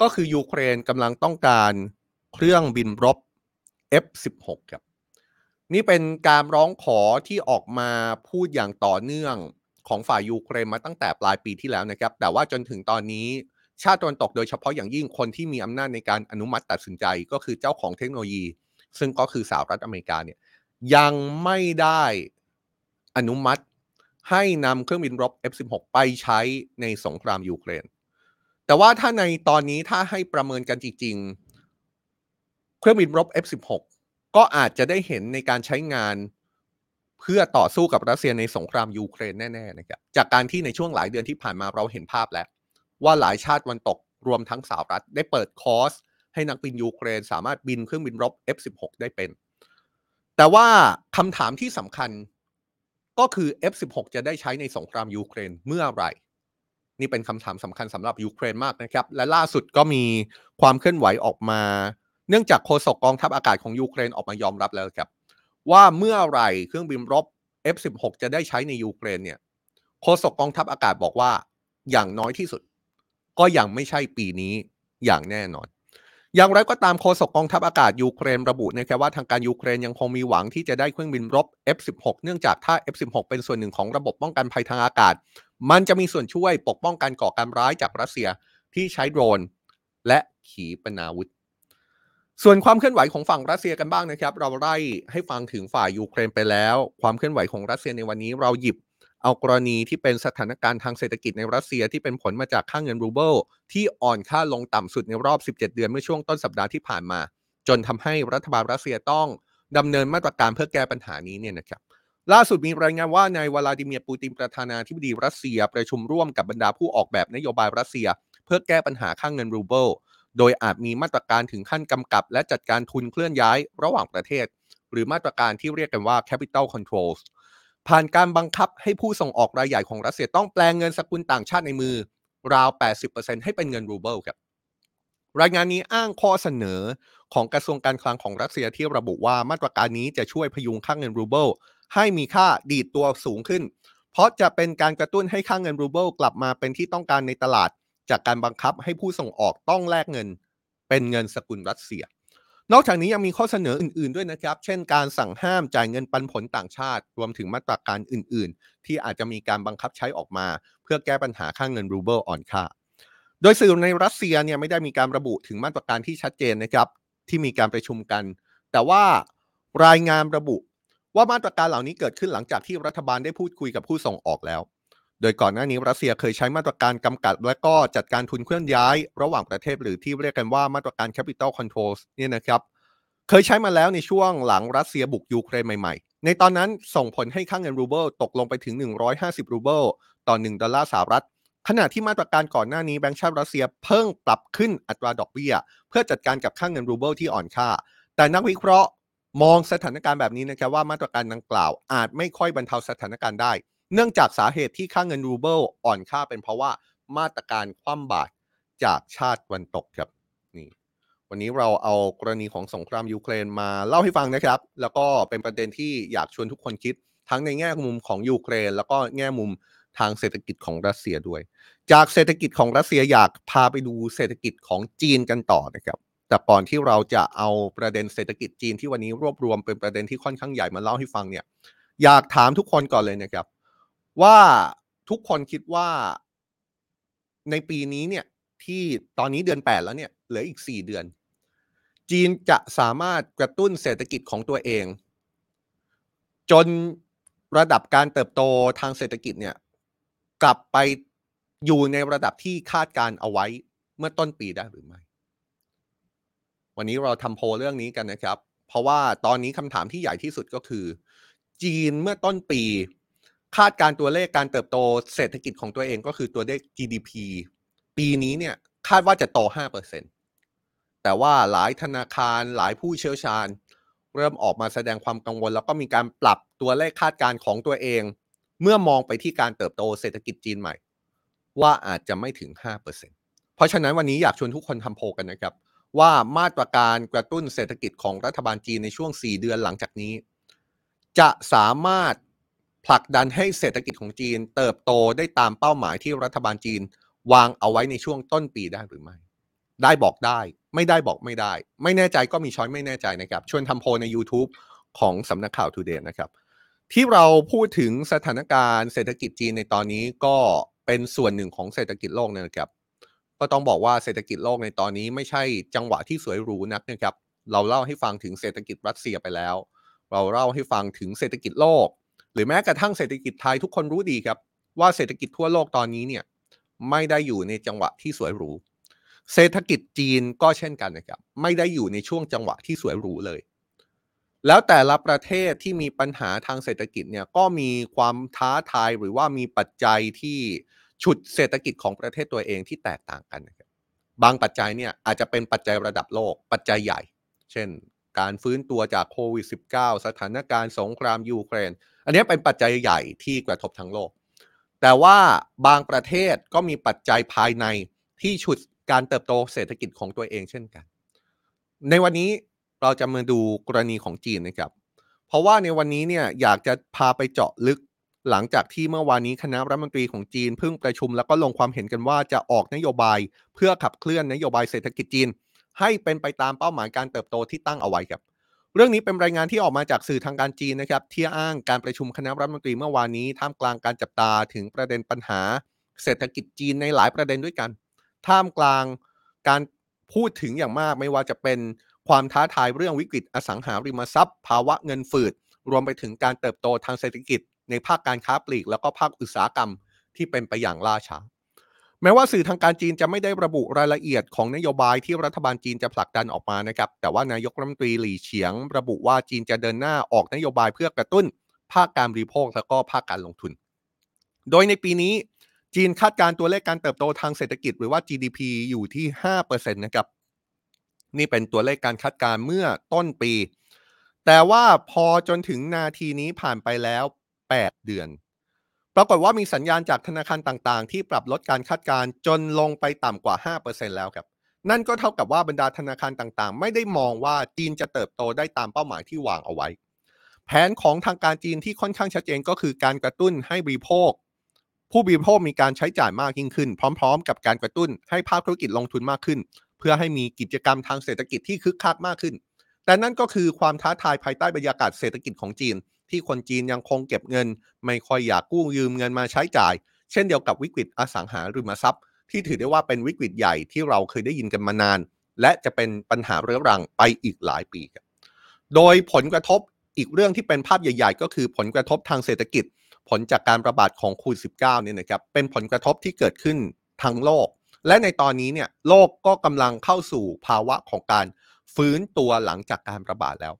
ก็คือยูเครนกำลังต้องการเครื่องบินรบ F16 ครับนี่เป็นการร้องขอที่ออกมาพูดอย่างต่อเนื่องของฝ่ายยูเครนมาตั้งแต่ปลายปีที่แล้วนะครับ แต่ว่าจนถึงตอนนี้ชาติตะวันตกโดยเฉพาะอย่างยิ่งคนที่มีอำนาจในการอนุมัติตัดสินใจก็คือเจ้าของเทคโนโลยี ซึ่งก็คือสหรัฐอเมริกาเนี่ย ยังไม่ได้อนุมัติให้นำเครื่องบินรบ F16 ไปใช้ในสงครามยูเครน แต่ว่าถ้าในตอนนี้ถ้าให้ประเมินกันจริง ๆ เครื่องบินรบ F16 ก็อาจจะได้เห็นในการใช้งานเพื่อต่อสู้กับรัสเซียในสงครามยูเครนแน่ๆนะครับ จากการที่ในช่วงหลายเดือนที่ผ่านมาเราเห็นภาพแล้ว ว่าหลายชาติวันตกรวมทั้งสหรัฐได้เปิดคอร์ส ให้นักบินยูเครน สามารถบินเครื่องบินรบ F16 ได้เป็น แต่ว่าคำถามที่สำคัญก็คือ F16 จะได้ใช้ในสงครามยูเครนเมื่อไหร่ นี่เป็นคำถามสำคัญสำหรับยูเครนมากนะครับ และล่าสุดก็มีความเคลื่อนไหวออกมา เนื่องจากโฆษกกองทัพอากาศของยูเครนออกมายอมรับแล้วครับ ว่าเมื่อไหร่เครื่องบินรบ F16 จะได้ใช้ในยูเครนเนี่ยโฆษกกองทัพอากาศบอกว่าอย่างน้อยที่สุด ก็ยังไม่ใช่ปีนี้อย่างแน่นอน อย่างไรก็ตามโฆษกกองทัพอากาศยูเครนระบุนะครับว่าทางการยูเครนยังคงมีหวังที่จะได้เครื่องบินรบ F16 เนื่องจากถ้า F16 เป็นส่วนหนึ่งของระบบป้องกันภัยทางอากาศ มันจะมีส่วนช่วยปกป้องการก่อการร้ายจากรัสเซียที่ใช้โดรน และขีปนาวุธ ส่วนความเคลื่อนไหวของฝั่งรัสเซียกันบ้างนะครับ เราไล่ให้ฟังถึงฝ่ายยูเครนไปแล้ว ความเคลื่อนไหวของรัสเซียในวันนี้เราหยิบ เอากรณีที่เป็นสถานการณ์ทางเศรษฐกิจในรัสเซียที่เป็นผลมาจากค่าเงินรูเบิลที่อ่อนค่าลงต่ำสุดในรอบ 17 เดือนเมื่อช่วงต้นสัปดาห์ที่ผ่านมา จนทำให้รัฐบาลรัสเซียต้องดำเนินมาตรการเพื่อแก้ปัญหานี้เนี่ยนะครับล่าสุดมีรายงานว่านายวลาดิเมียร์ปูตินประธานาธิบดีรัสเซีย ประชุมร่วมกับบรรดาผู้ออกแบบนโยบายรัสเซีย เพื่อแก้ปัญหาค่าเงินรูเบิลโดยอาจมีมาตรการถึงขั้นกำกับ และจัดการทุนเคลื่อนย้ายระหว่างประเทศ หรือมาตรการที่เรียกกันว่า capital controls ผ่านการบังคับให้ผู้ส่งออกรายใหญ่ของรัสเซียต้องแปลงเงินสกุลต่างชาติในมือ ราว 80%ให้เป็นเงินรูเบิลครับรายงานนี้อ้างข้อเสนอของกระทรวงการคลังของรัสเซียที่ระบุว่ามาตรการนี้จะช่วยพยุงค่าเงินรูเบิลให้มีค่าดีดตัวสูงขึ้น เพราะจะเป็นการกระตุ้นให้ค่าเงินรูเบิลกลับมาเป็นที่ต้องการในตลาด จากการบังคับให้ผู้ส่งออกต้องแลกเงิน เป็นเงินสกุลรัสเซีย นอกจากนี้ยังมีข้อเสนออื่นๆด้วยนะครับ เช่นการสั่งห้ามจ่ายเงินปันผลต่างชาติ รวมถึงมาตรการอื่นๆ ที่อาจจะมีการบังคับใช้ออกมา เพื่อแก้ปัญหาค่างเงินรูเบิลอ่อนค่า โดยสื่อในรัสเซียเนี่ยไม่ได้มีการระบุถึงมาตรการที่ชัดเจนนะครับ ที่มีการประชุมกัน แต่ว่ารายงานระบุว่ามาตรการเหล่านี้เกิดขึ้นหลังจากที่รัฐบาลได้พูดคุยกับผู้ส่งออกแล้ว โดยก่อนหน้านี้รัสเซียเคยใช้มาตรการกำกับและก็จัดการทุนเคลื่อนย้ายระหว่างประเทศหรือที่เรียกกันว่ามาตรการ capital controls เนี่ยนะครับ เคยใช้มาแล้วในช่วงหลังรัสเซียบุกยูเครนใหม่ๆ ในตอนนั้นส่งผลให้ค่างเงินรูเบิลตกลงไปถึง 150 รูเบิลต่อ 1 ดอลลาร์สหรัฐขณะที่มาตรการก่อนหน้านี้แบงก์ชาติรัสเซียเพิ่งปรับขึ้นอัตราดอกเบี้ย เพื่อจัดการกับค่าเงินรูเบิลที่อ่อนค่า แต่นักวิเคราะห์มองสถานการณ์แบบนี้นะครับว่ามาตรการดังกล่าวอาจไม่ค่อยบรรเทาสถานการณ์ได้ เนื่องจากสาเหตุที่ค่าเงินรูเบิลอ่อนค่าเป็นเพราะว่ามาตรการคว่ำบาตรจากชาติตะวันตกครับนี่วันนี้เราเอากรณีของสงครามยูเครนมาเล่าให้ฟังนะครับ แล้วก็เป็นประเด็นที่อยากชวนทุกคนคิด ทั้งในแง่มุมของยูเครน แล้วก็แง่มุมทางเศรษฐกิจของรัสเซียด้วย จากเศรษฐกิจของรัสเซียอยากพาไปดูเศรษฐกิจของจีนกันต่อนะครับแต่ก่อนที่เราจะเอาประเด็นเศรษฐกิจจีนที่วันนี้รวบรวมเป็นประเด็นที่ค่อนข้างใหญ่มาเล่าให้ฟังเนี่ยอยากถามทุกคนก่อนเลยนะครับ ว่าทุกคนคิดว่าในปีนี้เนี่ยที่ตอนนี้เดือน 8 แล้วเนี่ยเหลืออีก 4 เดือน จีนจะสามารถกระตุ้นเศรษฐกิจของตัวเอง จนระดับการเติบโตทางเศรษฐกิจเนี่ยกลับไปอยู่ในระดับที่คาดการเอาไว้เมื่อต้นปีได้หรือไม่ วันนี้เราทำโพลเรื่องนี้กันนะครับ เพราะว่าตอนนี้คำถามที่ใหญ่ที่สุดก็คือ จีนเมื่อต้นปี คาดการตัวเลขการเติบโตเศรษฐกิจของตัวเองก็คือตัวเลข GDP ปีนี้เนี่ยคาดว่าจะโต 5%แต่ว่าหลายธนาคารหลายผู้เชี่ยวชาญ เริ่มออกมาแสดงความกังวล แล้วก็มีการปรับตัวเลขคาดการณ์ของตัวเอง เมื่อมองไปที่การเติบโตเศรษฐกิจจีนใหม่ ว่าอาจจะไม่ถึง 5%เพราะฉะนั้นวันนี้อยากชวนทุกคนทำโพลกันนะครับ ว่ามาตรการกระตุ้นเศรษฐกิจของรัฐบาลจีนในช่วง 4 เดือนหลังจากนี้ จะสามารถ ผลักดันให้เศรษฐกิจของจีนเติบโตได้ตามเป้าหมายที่รัฐบาลจีนวางเอาไว้ในช่วงต้นปีได้หรือไม่ ได้บอกได้ ไม่ได้บอกไม่ได้ ไม่แน่ใจก็มีช้อยไม่แน่ใจนะครับ ชวนทำโพลใน YouTube ของสำนักข่าว Today นะครับ ที่เราพูดถึงสถานการณ์เศรษฐกิจจีนในตอนนี้ก็เป็นส่วนหนึ่งของเศรษฐกิจโลกนะครับ ก็ต้องบอกว่าเศรษฐกิจโลกในตอนนี้ไม่ใช่จังหวะที่สวยหรูนักนะครับ เราเล่าให้ฟังถึงเศรษฐกิจรัสเซียไปแล้ว เราเล่าให้ฟังถึงเศรษฐกิจโลก หรือแม้กระทั่งเศรษฐกิจไทยทุกคนรู้ดีครับ ว่าเศรษฐกิจทั่วโลกตอนนี้เนี่ยไม่ได้อยู่ในจังหวะที่สวยหรูเศรษฐกิจจีนก็เช่นกันนะครับ ไม่ได้อยู่ในช่วงจังหวะที่สวยหรูเลย แล้วแต่ละประเทศที่มีปัญหาทางเศรษฐกิจเนี่ยก็มีความท้าทายหรือว่ามีปัจจัยที่ฉุดเศรษฐกิจของประเทศตัวเองที่แตกต่างกันนะครับบางปัจจัยเนี่ยอาจจะเป็นปัจจัยระดับโลก ปัจจัยใหญ่ เช่น การฟื้นตัวจากโควิด -19 สถานการณ์สงครามยูเครน อันนี้เป็นปัจจัยใหญ่ที่กระทบทั้งโลก แต่ว่าบางประเทศก็มีปัจจัยภายในที่ฉุดการเติบโตเศรษฐกิจของตัวเองเช่นกัน ในวันนี้เราจะมาดูกรณีของจีนนะครับ เพราะว่าในวันนี้เนี่ยอยากจะพาไปเจาะลึกหลังจากที่เมื่อวานนี้คณะรัฐมนตรีของจีนเพิ่งประชุมแล้วก็ลงความเห็นกันว่าจะออกนโยบายเพื่อขับเคลื่อนนโยบายเศรษฐกิจจีน ให้เป็นไปตามเป้าหมายการเติบโตที่ตั้งเอาไว้ครับ เรื่องนี้เป็นรายงานที่ออกมาจากสื่อทางการจีนนะครับที่อ้างการประชุมคณะรัฐมนตรีเมื่อวานนี้ท่ามกลางการจับตาถึงประเด็นปัญหา เศรษฐกิจจีนในหลายประเด็นด้วยกัน ท่ามกลางการพูดถึงอย่างมากไม่ว่าจะเป็นความท้าทายเรื่องวิกฤตอสังหาริมทรัพย์ ภาวะเงินฝืด รวมไปถึงการเติบโตทางเศรษฐกิจ ในภาคการค้าปลีก แล้วก็ภาคอุตสาหกรรมที่เป็นไปอย่างล่าช้า แม้ว่าสื่อทางการจีนจะไม่ได้ระบุรายละเอียดของนโยบายที่รัฐบาลจีนจะผลักดันออกมานะครับ แต่ว่านายกรัฐมนตรีหลี่เฉียง ระบุว่าจีนจะเดินหน้าออกนโยบายเพื่อกระตุ้น ภาคการบริโภคแล้วก็ภาคการลงทุน โดยในปีนี้จีนคาดการตัวเลขการเติบโตทางเศรษฐกิจหรือว่า GDP อยู่ที่5%นะครับนี่เป็นตัวเลขการคาดการเมื่อต้นปี แต่ว่าพอจนถึงนาทีนี้ผ่านไปแล้ว 8 เดือน ปรากฏว่ามีสัญญาณจากธนาคารต่างๆ ที่ปรับลดการคาดการจนลงไปต่ำกว่า 5%แล้วครับ นั่นก็เท่ากับว่าบรรดาธนาคารต่างๆ ไม่ได้มองว่าจีนจะเติบโตได้ตามเป้าหมายที่วางเอาไว้ แผนของทางการจีนที่ค่อนข้างชัดเจนก็คือการกระตุ้นให้บริโภค ผู้บริโภคมีการใช้จ่ายมากยิ่งขึ้น พร้อม ๆ กับการกระตุ้นให้ภาคธุรกิจลงทุนมากขึ้น เพื่อให้มีกิจกรรมทางเศรษฐกิจที่คึกคักมากขึ้น แต่นั่นก็คือความท้าทายภายใต้บรรยากาศเศรษฐกิจของจีน ที่คนจีนยังคงเก็บเงิน ไม่ค่อยอยากกู้ยืมเงินมาใช้จ่าย เช่นเดียวกับวิกฤตอสังหาริมทรัพย์ ที่ถือได้ว่าเป็นวิกฤตใหญ่ที่เราเคยได้ยินกันมานาน และจะเป็นปัญหาเรื้อรังไปอีกหลายปีครับโดยผลกระทบอีกเรื่องที่เป็นภาพใหญ่ ๆ ก็คือผลกระทบทางเศรษฐกิจ ผลจากการระบาดของโควิด -19 เนี่ยนะครับเป็นผลกระทบที่เกิดขึ้นทั้งโลก และในตอนนี้เนี่ยโลกก็กำลังเข้าสู่ภาวะของการฟื้นตัวหลังจากการระบาดแล้ว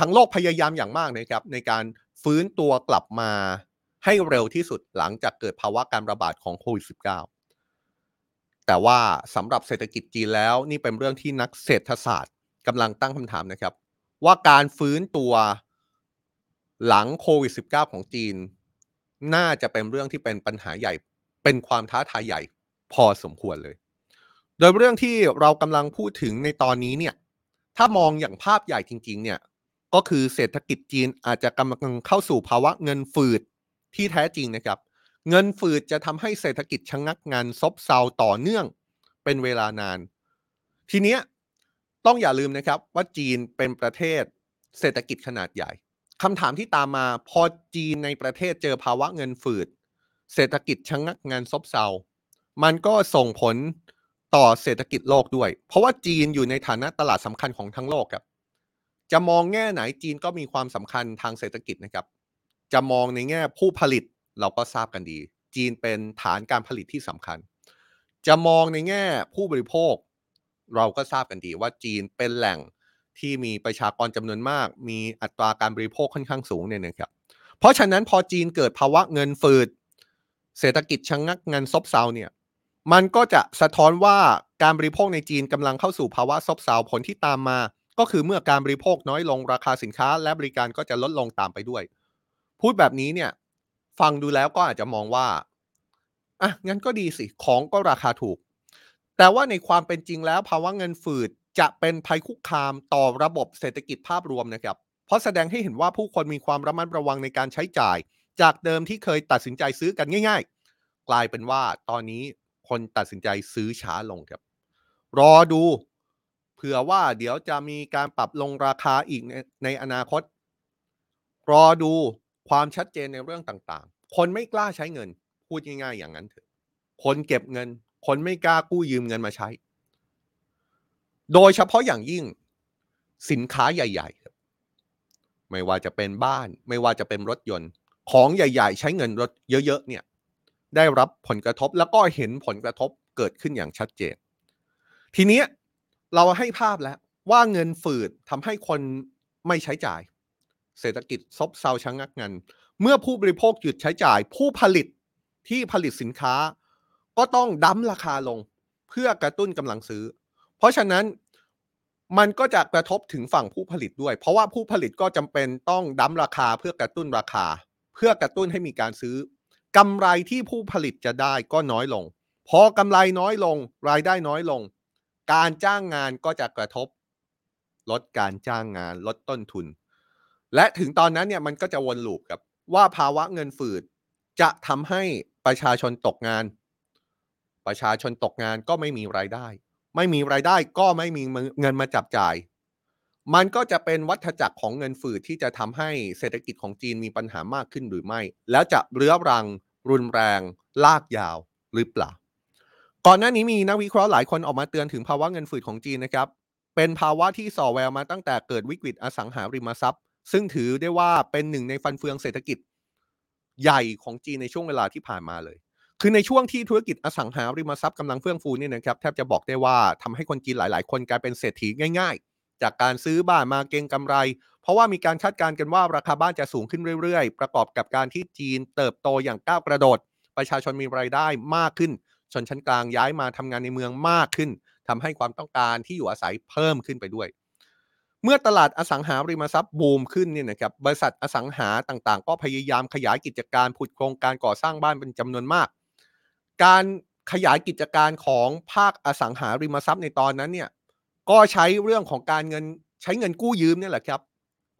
ทั้งโลกพยายามอย่างมากนะครับในการฟื้นตัวกลับมาให้เร็วที่สุดหลังจากเกิดภาวะการระบาดของโควิด -19 แต่ว่าสำหรับเศรษฐกิจจีนแล้วนี่เป็นเรื่องที่นักเศรษฐศาสตร์กำลังตั้งคำถามนะครับ ว่าการฟื้นตัวหลังโควิด -19 ของจีน น่าจะเป็นเรื่องที่เป็นปัญหาใหญ่ เป็นความท้าทายใหญ่พอสมควรเลย โดยเรื่องที่เรากำลังพูดถึงในตอนนี้เนี่ย ถ้ามองอย่างภาพใหญ่จริง ๆ เนี่ย ก็คือเศรษฐกิจจีนอาจจะกำลังเข้าสู่ภาวะเงินฝืดที่แท้จริงนะครับ เงินฝืดจะทำให้เศรษฐกิจชะงักงานซบเซาต่อเนื่องเป็นเวลานาน ทีเนี้ยต้องอย่าลืมนะครับว่าจีนเป็นประเทศเศรษฐกิจขนาดใหญ่คำถามที่ตามมาพอจีนในประเทศเจอภาวะเงินฝืด เศรษฐกิจชะงักงานซบเซา มันก็ส่งผลต่อเศรษฐกิจโลกด้วย เพราะว่าจีนอยู่ในฐานะตลาดสำคัญของทั้งโลกครับ จะมองแง่ไหนจีนก็มีความสำคัญทางเศรษฐกิจนะครับ จะมองในแง่ผู้ผลิตเราก็ทราบกันดี จีนเป็นฐานการผลิตที่สำคัญ จะมองในแง่ผู้บริโภค เราก็ทราบกันดีว่าจีนเป็นแหล่งที่มีประชากรจำนวนมาก มีอัตราการบริโภคค่อนข้างสูงเนี่ยนะครับ เพราะฉะนั้นพอจีนเกิดภาวะเงินฝืด เศรษฐกิจชะงงักเงินซบเซาเนี่ยมันก็จะสะท้อนว่าการบริโภคในจีนกำลังเข้าสู่ภาวะซบเซาผลที่ตามมา ก็คือเมื่อการบริโภคน้อยลงราคาสินค้าและบริการก็จะลดลงตามไปด้วย พูดแบบนี้เนี่ยฟังดูแล้วก็อาจจะมองว่าอะงั้นก็ดีสิของก็ราคาถูก แต่ว่าในความเป็นจริงแล้วภาวะเงินฝืดจะเป็นภัยคุกคามต่อระบบเศรษฐกิจภาพรวมนะครับ เพราะแสดงให้เห็นว่าผู้คนมีความระมัดระวังในการใช้จ่าย จากเดิมที่เคยตัดสินใจซื้อกันง่าย ๆ กลายเป็นว่าตอนนี้คนตัดสินใจซื้อช้าลงครับ รอดู เผื่อว่าเดี๋ยวจะมีการปรับลงราคาอีกในในอนาคต รอดูความชัดเจนในเรื่องต่างๆ คนไม่กล้าใช้เงิน พูดง่ายๆอย่างนั้นเถอะ คนเก็บเงิน คนไม่กล้ากู้ยืมเงินมาใช้ โดยเฉพาะอย่างยิ่งสินค้าใหญ่ๆครับไม่ว่าจะเป็นบ้าน ไม่ว่าจะเป็นรถยนต์ ของใหญ่ ๆ ใช้เงินรถเยอะๆเนี่ยได้รับผลกระทบแล้วก็เห็นผลกระทบเกิดขึ้นอย่างชัดเจน ทีเนี้ย เราให้ภาพแล้วว่าเงินฝืดทำให้คนไม่ใช้จ่าย เศรษฐกิจซบเซาชะงักงัน เมื่อผู้บริโภคหยุดใช้จ่าย ผู้ผลิตที่ผลิตสินค้า ก็ต้องดั้มราคาลงเพื่อกระตุ้นกำลังซื้อ เพราะฉะนั้นมันก็จะกระทบถึงฝั่งผู้ผลิตด้วย เพราะว่าผู้ผลิตก็จำเป็นต้องดั้มราคาเพื่อกระตุ้นราคา เพื่อกระตุ้นให้มีการซื้อกำไรที่ผู้ผลิตจะได้ก็น้อยลง พอกำไรน้อยลง รายได้น้อยลง การจ้างงานก็จะกระทบ ลดการจ้างงานลดต้นทุน และถึงตอนนั้นเนี่ยมันก็จะวนลูปครับว่าภาวะเงินฝืดจะทำให้ประชาชนตกงาน ประชาชนตกงานก็ไม่มีรายได้ ไม่มีรายได้ก็ไม่มีเงินมาจับจ่าย มันก็จะเป็นวัฏจักรของเงินฝืดที่จะทำให้เศรษฐกิจของจีนมีปัญหามากขึ้นหรือไม่ แล้วจะเรื้อรังรุนแรง ลากยาวหรือเปล่า ก่อนหน้านี้มีนักวิเคราะห์หลายคนออกมาเตือนถึงภาวะเงินฝืดของจีนนะครับ เป็นภาวะที่ส่อแววมาตั้งแต่เกิดวิกฤตอสังหาริมทรัพย์ ซึ่งถือได้ว่าเป็นหนึ่งในฟันเฟืองเศรษฐกิจใหญ่ของจีนในช่วงเวลาที่ผ่านมาเลย คือในช่วงที่ธุรกิจอสังหาริมทรัพย์กำลังเฟื่องฟูนี่นะครับแทบจะบอกได้ว่าทำให้คนจีนหลาย ๆ คนกลายเป็นเศรษฐีง่าย ๆ จากการซื้อบ้านมาเก็งกำไร เพราะว่ามีการคาดการณ์กันว่าราคาบ้านจะสูงขึ้นเรื่อย ๆ ประกอบกับการที่จีนเติบโตอย่างก้าวกระโดด ประชาชนมีรายได้มากขึ้น ชนชั้นกลางย้ายมาทำงานในเมืองมากขึ้นทำให้ความต้องการที่อยู่อาศัยเพิ่มขึ้นไปด้วย เมื่อตลาดอสังหาริมทรัพย์บูมขึ้นเนี่ยนะครับบริษัทอสังหาต่างๆ ก็พยายามขยายกิจการผุดโครงการก่อสร้างบ้านเป็นจำนวนมาก การขยายกิจการของภาคอสังหาริมทรัพย์ในตอนนั้นเนี่ยก็ใช้เรื่องของการเงินใช้เงินกู้ยืมเนี่ยแหละครับ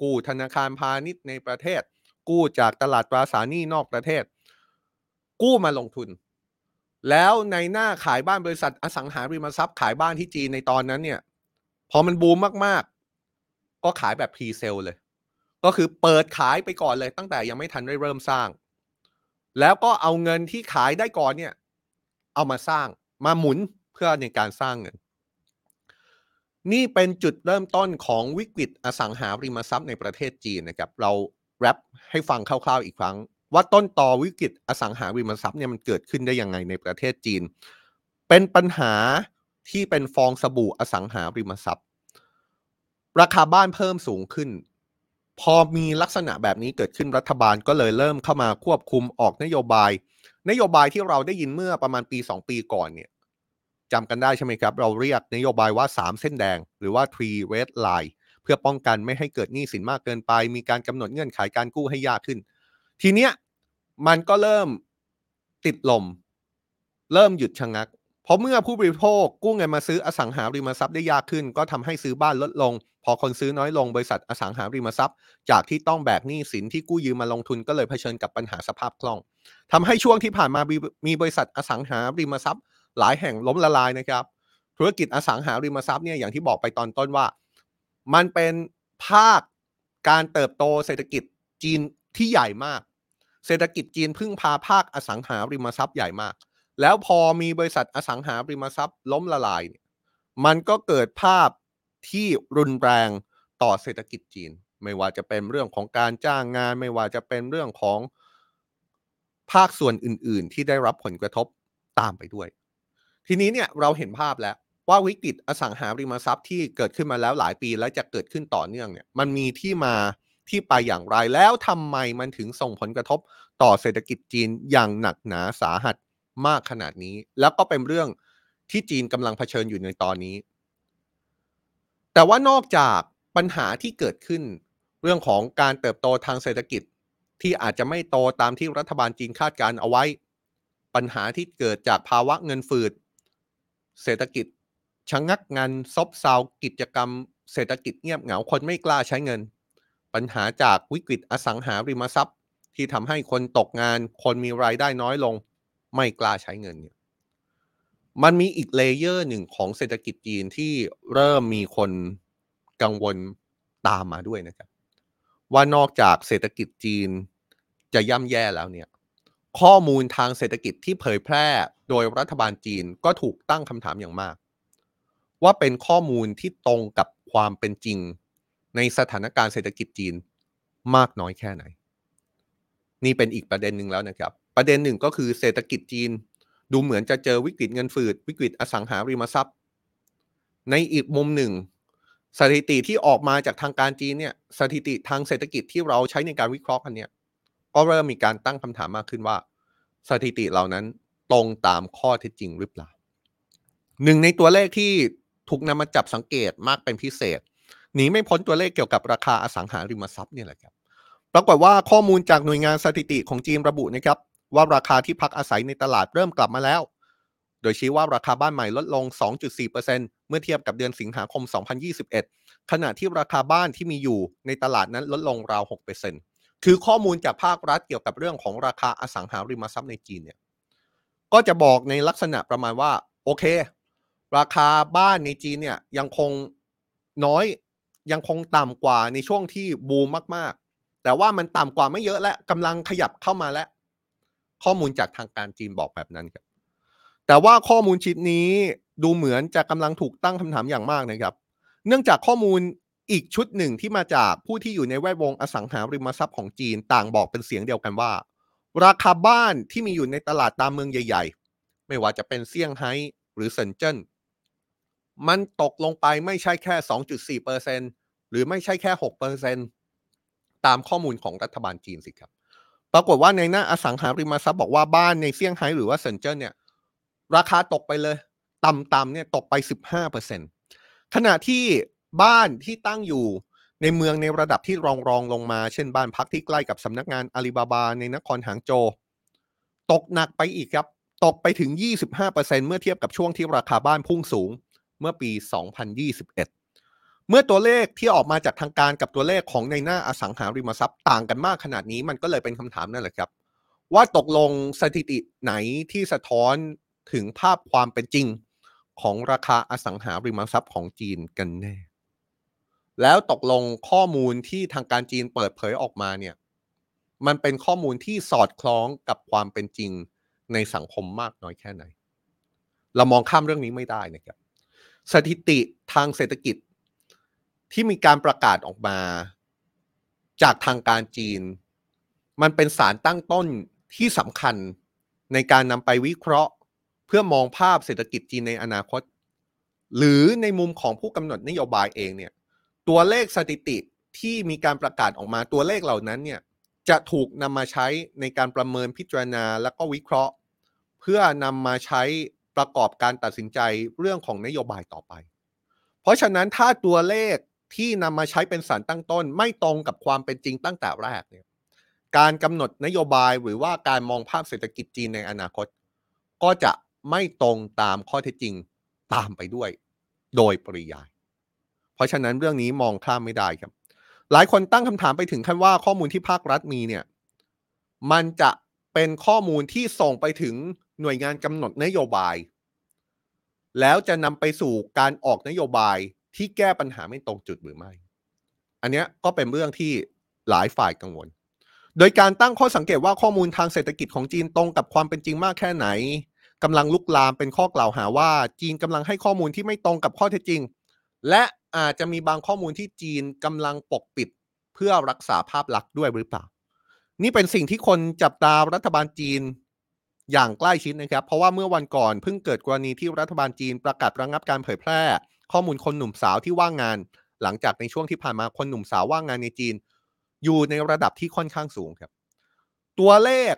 กู้ธนาคารพาณิชย์ในประเทศ กู้จากตลาดตราสารหนี้นอกประเทศ กู้มาลงทุน แล้วในหน้าขายบ้านบริษัทอสังหาริมทรัพย์ขายบ้านที่จีนในตอนนั้นเนี่ย พอมันบูมมากๆ ก็ขายแบบพรีเซลเลย ก็คือเปิดขายไปก่อนเลย ตั้งแต่ยังไม่ทันได้เริ่มสร้าง แล้วก็เอาเงินที่ขายได้ก่อนเนี่ย เอามาสร้างมาหมุนเพื่อในการสร้างเงิน นี่เป็นจุดเริ่มต้นของวิกฤตอสังหาริมทรัพย์ในประเทศจีนนะครับ เราแรปให้ฟังคร่าวๆอีกครั้ง ว่าต้นต่อวิกฤตอสังหาริมทรัพย์เนี่ยมันเกิดขึ้นได้ยังไงในประเทศจีน เป็นปัญหาที่เป็นฟองสบู่อสังหาริมทรัพย์ ราคาบ้านเพิ่มสูงขึ้น พอมีลักษณะแบบนี้เกิดขึ้นรัฐบาลก็เลยเริ่มเข้ามาควบคุมออกนโยบาย นโยบายที่เราได้ยินเมื่อประมาณปี 2 ปีก่อนเนี่ยจำกันได้ใช่ไหมครับ เราเรียกนโยบายว่า 3 เส้นแดง หรือว่า three red line เพื่อป้องกันไม่ให้เกิดหนี้สินมากเกินไป มีการกำหนดเงื่อนไขการกู้ให้ยากขึ้น ทีเนี้ยมันก็เริ่มติดลม เริ่มหยุดชะงัก เพราะเมื่อผู้บริโภคกู้เงินมาซื้ออสังหาริมทรัพย์ได้ยากขึ้น ก็ทำให้ซื้อบ้านลดลง พอคนซื้อน้อยลงบริษัทอสังหาริมทรัพย์ จากที่ต้องแบกหนี้สินที่กู้ยืมมาลงทุนก็เลยเผชิญกับปัญหาสภาพคล่องทำให้ช่วงที่ผ่านมามีบริษัทอสังหาริมทรัพย์ หลายแห่งล้มละลายนะครับ ธุรกิจอสังหาริมทรัพย์เนี่ยอย่างที่บอกไปตอนต้นว่า มันเป็นภาคการเติบโตเศรษฐกิจจีนที่ใหญ่มาก เศรษฐกิจจีนพึ่งพาภาคอสังหาริมทรัพย์ใหญ่มาก แล้วพอมีบริษัทอสังหาริมทรัพย์ล้มละลายเนี่ยมันก็เกิดภาพที่รุนแรงต่อเศรษฐกิจจีน ไม่ว่าจะเป็นเรื่องของการจ้างงาน ไม่ว่าจะเป็นเรื่องของภาคส่วนอื่น ๆ ที่ได้รับผลกระทบตามไปด้วย ทีนี้เนี่ยเราเห็นภาพแล้วว่าวิกฤตอสังหาริมทรัพย์ที่เกิดขึ้นมาแล้วหลายปีและจะเกิดขึ้นต่อเนื่องเนี่ยมันมีที่มา ที่ไปอย่างไรแล้วทำไมมันถึงส่งผลกระทบต่อเศรษฐกิจจีนอย่างหนักหนาสาหัสมากขนาดนี้ แล้วก็เป็นเรื่องที่จีนกำลังเผชิญอยู่ในตอนนี้ แต่ว่านอกจากปัญหาที่เกิดขึ้น เรื่องของการเติบโตทางเศรษฐกิจที่อาจจะไม่โตตามที่รัฐบาลจีนคาดการเอาไว้ ปัญหาที่เกิดจากภาวะเงินฝืด เศรษฐกิจชะงักงันซบเซากิจกรรม เศรษฐกิจเงียบเหงาคนไม่กล้าใช้เงิน ปัญหาจากวิกฤตอสังหาริมทรัพย์ ที่ทำให้คนตกงาน คนมีรายได้น้อยลง ไม่กล้าใช้เงินเนี่ยมันมีอีกเลเยอร์หนึ่งของเศรษฐกิจจีนที่เริ่มมีคนกังวลตามมาด้วยนะครับ ว่านอกจากเศรษฐกิจจีนจะย่ำแย่แล้วเนี่ย ข้อมูลทางเศรษฐกิจที่เผยแพร่โดยรัฐบาลจีนก็ถูกตั้งคำถามอย่างมาก ว่าเป็นข้อมูลที่ตรงกับความเป็นจริง ในสถานการณ์เศรษฐกิจจีนมากน้อยแค่ไหน นี่เป็นอีกประเด็นหนึ่งแล้วนะครับ ประเด็นหนึ่งก็คือเศรษฐกิจจีนดูเหมือนจะเจอวิกฤตเงินฝืด วิกฤตอสังหาริมทรัพย์ ในอีกมุมหนึ่ง สถิติที่ออกมาจากทางการจีนเนี่ยสถิติทางเศรษฐกิจที่เราใช้ในการวิเคราะห์กันเนี่ยก็เริ่มมีการตั้งคำถามมากขึ้นว่า สถิติเหล่านั้นตรงตามข้อเท็จจริงหรือเปล่าหนึ่งในตัวเลขที่ถูกนำมาจับสังเกตมากเป็นพิเศษ หนีไม่พ้นตัวเลขเกี่ยวกับราคาอสังหาริมทรัพย์เนี่ยแหละครับปรากฏว่าข้อมูลจากหน่วยงานสถิติของจีนระบุนะครับว่าราคาที่พักอาศัยในตลาดเริ่มกลับมาแล้ว โดยชี้ว่าราคาบ้านใหม่ลดลง 2.4%เมื่อเทียบกับเดือนสิงหาคม 2021 ขณะที่ราคาบ้านที่มีอยู่ในตลาดนั้นลดลงราว 6%คือข้อมูลจากภาครัฐเกี่ยวกับเรื่องของราคาอสังหาริมทรัพย์ในจีนเนี่ย ก็จะบอกในลักษณะประมาณว่า โอเค ราคาบ้านในจีนเนี่ยยังคงน้อย ยังคงต่ำกว่าในช่วงที่บูมมากๆ แต่ว่ามันต่ำกว่าไม่เยอะและกำลังขยับเข้ามาแล้ว ข้อมูลจากทางการจีนบอกแบบนั้นครับ แต่ว่าข้อมูลชิ้นนี้ดูเหมือนจะกำลังถูกตั้งคำถามอย่างมากนะครับ เนื่องจากข้อมูลอีกชุดหนึ่งที่มาจากผู้ที่อยู่ในแวดวงอสังหาริมทรัพย์ของจีนต่างบอกเป็นเสียงเดียวกันว่า ราคาบ้านที่มีอยู่ในตลาดตามเมืองใหญ่ ๆ ไม่ว่าจะเป็นเซี่ยงไฮ้หรือเซินเจิ้น มันตกลงไปไม่ใช่แค่ 2.4%หรือไม่ใช่แค่ 6%ตามข้อมูลของรัฐบาลจีนสิครับ ปรากฏว่าในหน้าอสังหาริมทรัพย์บอกว่าบ้านในเซี่ยงไฮ้หรือว่าเซินเจิ้นเนี่ย ราคาตกไปเลย ต่ำๆเนี่ยตกไป 15%ขณะที่บ้านที่ตั้งอยู่ในเมืองในระดับที่รองรองลงมา เช่นบ้านพักที่ใกล้กับสำนักงานอาลีบาบาในนครหางโจวตกหนักไปอีกครับ ตกไปถึง 25%เมื่อเทียบกับช่วงที่ราคาบ้านพุ่งสูง เมื่อปี 2021 เมื่อตัวเลขที่ออกมาจากทางการกับตัวเลขของในหน้าอสังหาริมทรัพย์ต่างกันมากขนาดนี้มันก็เลยเป็นคำถามนั่นแหละครับ ว่าตกลงสถิติไหนที่สะท้อนถึงภาพความเป็นจริงของราคาอสังหาริมทรัพย์ของจีนกันแน่ แล้วตกลงข้อมูลที่ทางการจีนเปิดเผยออกมาเนี่ย มันเป็นข้อมูลที่สอดคล้องกับความเป็นจริงในสังคมมากน้อยแค่ไหน เรามองข้ามเรื่องนี้ไม่ได้นะครับ สถิติทางเศรษฐกิจ ที่มีการประกาศออกมา จากทางการจีน มันเป็นสารตั้งต้นที่สำคัญในการนำไปวิเคราะห์ เพื่อมองภาพเศรษฐกิจจีนในอนาคต หรือในมุมของผู้กำหนดนโยบายเองเนี่ยตัวเลขสถิติที่มีการประกาศออกมาตัวเลขเหล่านั้นเนี่ยจะถูกนำมาใช้ในการประเมินพิจารณา และก็วิเคราะห์ เพื่อนำมาใช้ ประกอบการตัดสินใจเรื่องของนโยบายต่อไป เพราะฉะนั้นถ้าตัวเลขที่นำมาใช้เป็นสารตั้งต้นไม่ตรงกับความเป็นจริงตั้งแต่แรกเนี่ยการกำหนดนโยบายหรือว่าการมองภาพเศรษฐกิจจีนในอนาคต ก็จะไม่ตรงตามข้อเท็จจริงตามไปด้วย โดยปริยาย เพราะฉะนั้นเรื่องนี้มองข้ามไม่ได้ครับ หลายคนตั้งคำถามไปถึงขั้นว่าข้อมูลที่ภาครัฐมีเนี่ยมันจะเป็นข้อมูลที่ส่งไปถึง หน่วยงานกำหนดนโยบาย แล้วจะนำไปสู่การออกนโยบายที่แก้ปัญหาไม่ตรงจุดหรือไม่ อันนี้ก็เป็นเรื่องที่หลายฝ่ายกังวล โดยการตั้งข้อสังเกตว่าข้อมูลทางเศรษฐกิจของจีนตรงกับความเป็นจริงมากแค่ไหนกำลังลุกลามเป็นข้อกล่าวหาว่า จีนกำลังให้ข้อมูลที่ไม่ตรงกับข้อเท็จจริง และอาจจะมีบางข้อมูลที่จีนกำลังปกปิดเพื่อรักษาภาพลักษณ์ด้วยหรือเปล่า นี่เป็นสิ่งที่คนจับตารัฐบาลจีน อย่างใกล้ชิดนะครับ เพราะว่าเมื่อวันก่อนเพิ่งเกิดกรณีที่รัฐบาลจีนประกาศระงับการเผยแพร่ ข้อมูลคนหนุ่มสาวที่ว่างงาน หลังจากในช่วงที่ผ่านมาคนหนุ่มสาวว่างงานในจีน อยู่ในระดับที่ค่อนข้างสูงครับ ตัวเลข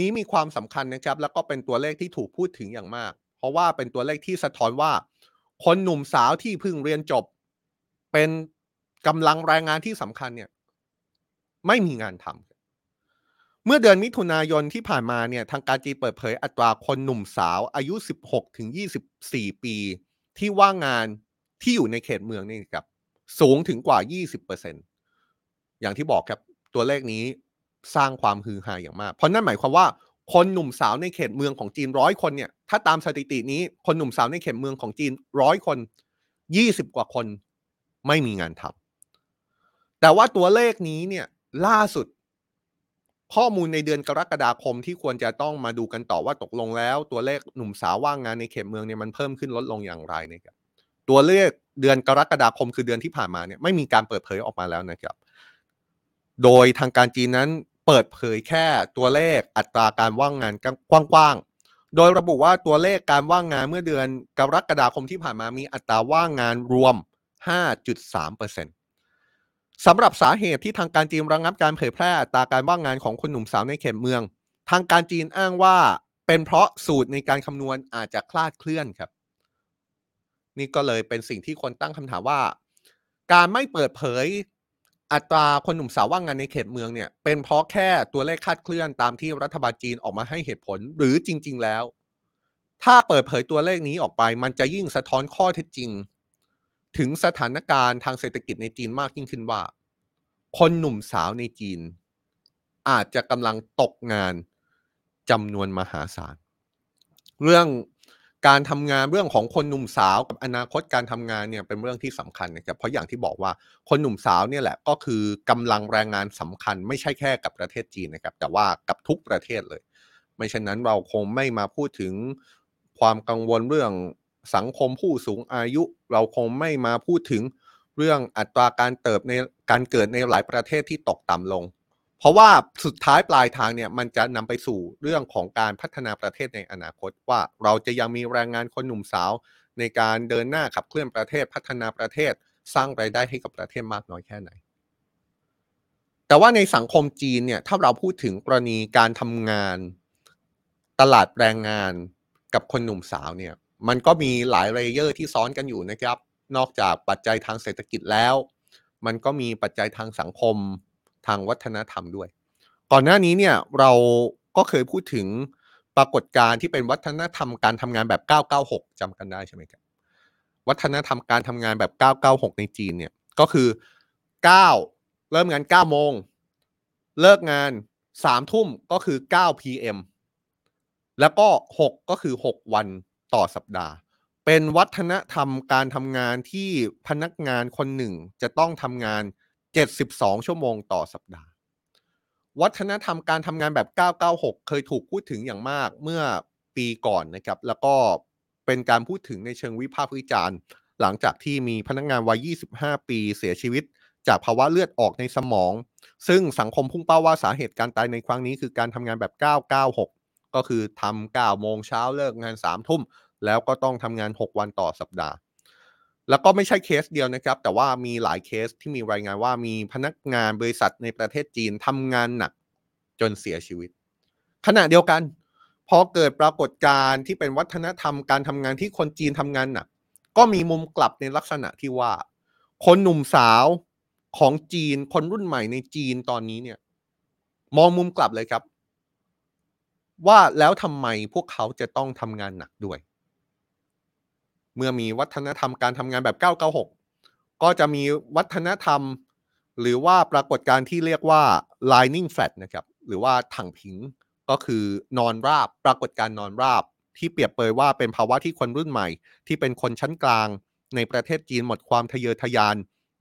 นี้มีความสำคัญนะครับ แล้วก็เป็นตัวเลขที่ถูกพูดถึงอย่างมาก เพราะว่าเป็นตัวเลขที่สะท้อนว่า คนหนุ่มสาวที่เพิ่งเรียนจบ เป็นกำลังแรงงานที่สำคัญเนี่ย ไม่มีงานทำ เมื่อเดือนมิถุนายนที่ผ่านมาเนี่ยทางการจีนเปิดเผยอัตราคนหนุ่มสาว อายุ 16ถึง24 ปี ที่ว่างงานที่อยู่ในเขตเมืองนี่ครับ สูงถึงกว่า 20%อย่างที่บอกครับตัวเลขนี้สร้างความฮือฮาอย่างมาก เพราะนั่นหมายความว่าคนหนุ่มสาวในเขตเมืองของจีนร้อยคนเนี่ยถ้าตามสถิตินี้คนหนุ่มสาวในเขตเมืองของจีนร้อยคน 20 กว่าคนไม่มีงานทำแต่ว่าตัวเลขนี้เนี่ยล่าสุด ข้อมูลในเดือนกรกฎาคมที่ควรจะต้องมาดูกันต่อว่าตกลงแล้ว ตัวเลขหนุ่มสาวว่างงานในเขตเมืองเนี่ยมันเพิ่มขึ้นลดลงอย่างไรนะครับตัวเลขเดือนกรกฎาคมคือเดือนที่ผ่านมาเนี่ยไม่มีการเปิดเผยออกมาแล้วนะครับ โดยทางการจีนนั้นเปิดเผยแค่ตัวเลขอัตราการว่างงานกว้างๆ โดยระบุว่าตัวเลขการว่างงานเมื่อเดือนกรกฎาคมที่ผ่านมามีอัตราว่างงานรวม 5.3% สำหรับสาเหตุที่ทางการจีนระงับการเผยแพร่อัตราการว่างงานของคนหนุ่มสาวในเขตเมือง ทางการจีนอ้างว่าเป็นเพราะสูตรในการคำนวณอาจจะคลาดเคลื่อนครับ นี่ก็เลยเป็นสิ่งที่คนตั้งคำถามว่า การไม่เปิดเผยอัตราคนหนุ่มสาวว่างงานในเขตเมืองเนี่ย เป็นเพราะแค่ตัวเลขคาดเคลื่อนตามที่รัฐบาลจีนออกมาให้เหตุผลหรือจริง ๆ แล้ว ถ้าเปิดเผยตัวเลขนี้ออกไป มันจะยิ่งสะท้อนข้อเท็จจริง ถึงสถานการณ์ทางเศรษฐกิจในจีนมากยิ่งขึ้นว่า คนหนุ่มสาวในจีน อาจจะกำลังตกงานจำนวนมหาศาล เรื่องการทำงานเรื่องของคนหนุ่มสาวกับอนาคตการทำงานเนี่ยเป็นเรื่องที่สำคัญนะครับเพราะอย่างที่บอกว่าคนหนุ่มสาวเนี่ยแหละก็คือกำลังแรงงานสำคัญ ไม่ใช่แค่กับประเทศจีนนะครับ แต่ว่ากับทุกประเทศเลย ไม่เช่นนั้นเราคงไม่มาพูดถึงความกังวลเรื่อง สังคมผู้สูงอายุ เราคงไม่มาพูดถึงเรื่องอัตราการเติบในการเกิดในหลายประเทศที่ตกต่ำลง เพราะว่าสุดท้ายปลายทางเนี่ยมันจะนำไปสู่เรื่องของการพัฒนาประเทศในอนาคต ว่าเราจะยังมีแรงงานคนหนุ่มสาว ในการเดินหน้าขับเคลื่อนประเทศพัฒนาประเทศสร้างไรายได้ให้กับประเทศมากน้อยแค่ไหน แต่ว่าในสังคมจีนเนี่ยถ้าเราพูดถึงกรณีการทำงาน ตลาดแรงงานกับคนหนุ่มสาวเนี่ย มันก็มีหลายเลเยอร์ที่ซ้อนกันอยู่นะครับ นอกจากปัจจัยทางเศรษฐกิจแล้ว มันก็มีปัจจัยทางสังคมทางวัฒนธรรมด้วย ก่อนหน้านี้เนี่ยเราก็เคยพูดถึงปรากฏการณ์ที่เป็นวัฒนธรรมการทำงานแบบ 996จำกันได้ใช่ไหมครับ วัฒนธรรมการทำงานแบบ 996 ในจีนเนี่ยก็คือ 9 เริ่มงาน 9 โมง เลิกงาน 3 ทุ่มก็คือ 9 PM แล้วก็ 6 ก็คือ 6 วัน ต่อสัปดาห์ เป็นวัฒนธรรมการทำงานที่พนักงานคนหนึ่งจะต้องทำงาน 72 ชั่วโมงต่อสัปดาห์ วัฒนธรรมการทำงานแบบ 996 เคยถูกพูดถึงอย่างมากเมื่อปีก่อนนะครับ แล้วก็เป็นการพูดถึงในเชิงวิพากษ์วิจารณ์ หลังจากที่มีพนักงานวัย 25 ปีเสียชีวิต จากภาวะเลือดออกในสมอง ซึ่งสังคมพุ่งเป้าว่าสาเหตุการตายในครั้งนี้คือการทำงานแบบ 996 ก็คือทำ9โมงเช้าเลิกงาน3ทุ่ม แล้วก็ต้องทำงาน 6 วันต่อสัปดาห์ แล้วก็ไม่ใช่เคสเดียวนะครับ แต่ว่ามีหลายเคสที่มีรายงานว่ามีพนักงานบริษัทในประเทศจีนทำงานหนักจนเสียชีวิต ขณะเดียวกันพอเกิดปรากฏการณ์ที่เป็นวัฒนธรรมการทำงานที่คนจีนทำงานหนัก ก็มีมุมกลับในลักษณะที่ว่า คนหนุ่มสาวของจีนคนรุ่นใหม่ในจีนตอนนี้เนี่ย มองมุมกลับเลยครับ ว่าแล้วทำไมพวกเขาจะต้องทำงานหนักด้วย เมื่อมีวัฒนธรรมการทำงานแบบ 996 ก็จะมีวัฒนธรรม หรือว่าปรากฏการณ์ที่เรียกว่า lining flat นะครับ หรือว่าถังผิงก็คือนอนราบ ปรากฏการณ์นอนราบ ที่เปรียบเปยว่าเป็นภาวะที่คนรุ่นใหม่ ที่เป็นคนชั้นกลาง ในประเทศจีนหมดความทะเยอทะยาน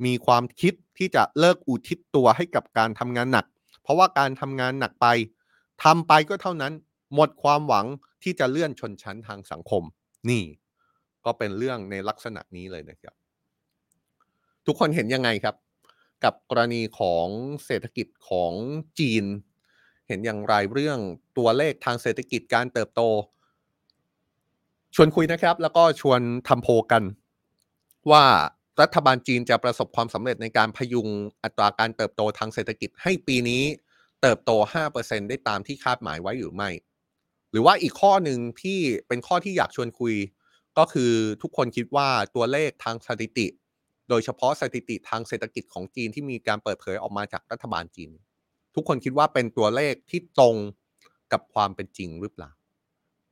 มีความคิดที่จะเลิกอุทิศตัวให้กับการทำงานหนัก เพราะว่าการทำงานหนักไปทำไปก็เท่านั้น หมดความหวังที่จะเลื่อนชนชั้นทางสังคม นี่ ก็เป็นเรื่องในลักษณะนี้เลยนะครับ ทุกคนเห็นยังไงครับ กับกรณีของเศรษฐกิจของจีน เห็นอย่างไรเรื่องตัวเลขทางเศรษฐกิจการเติบโต ชวนคุยนะครับ แล้วก็ชวนทำโพกัน ว่ารัฐบาลจีนจะประสบความสำเร็จในการพยุงอัตราการเติบโตทางเศรษฐกิจให้ปีนี้เติบโต 5%ได้ตามที่คาดหมายไว้หรือไม่ หรือว่าอีกข้อหนึ่งที่เป็นข้อที่อยากชวนคุย ก็คือทุกคนคิดว่าตัวเลขทางสถิติ โดยเฉพาะสถิติทางเศรษฐกิจของจีนที่มีการเปิดเผยออกมาจากรัฐบาลจีน ทุกคนคิดว่าเป็นตัวเลขที่ตรงกับความเป็นจริงหรือเปล่า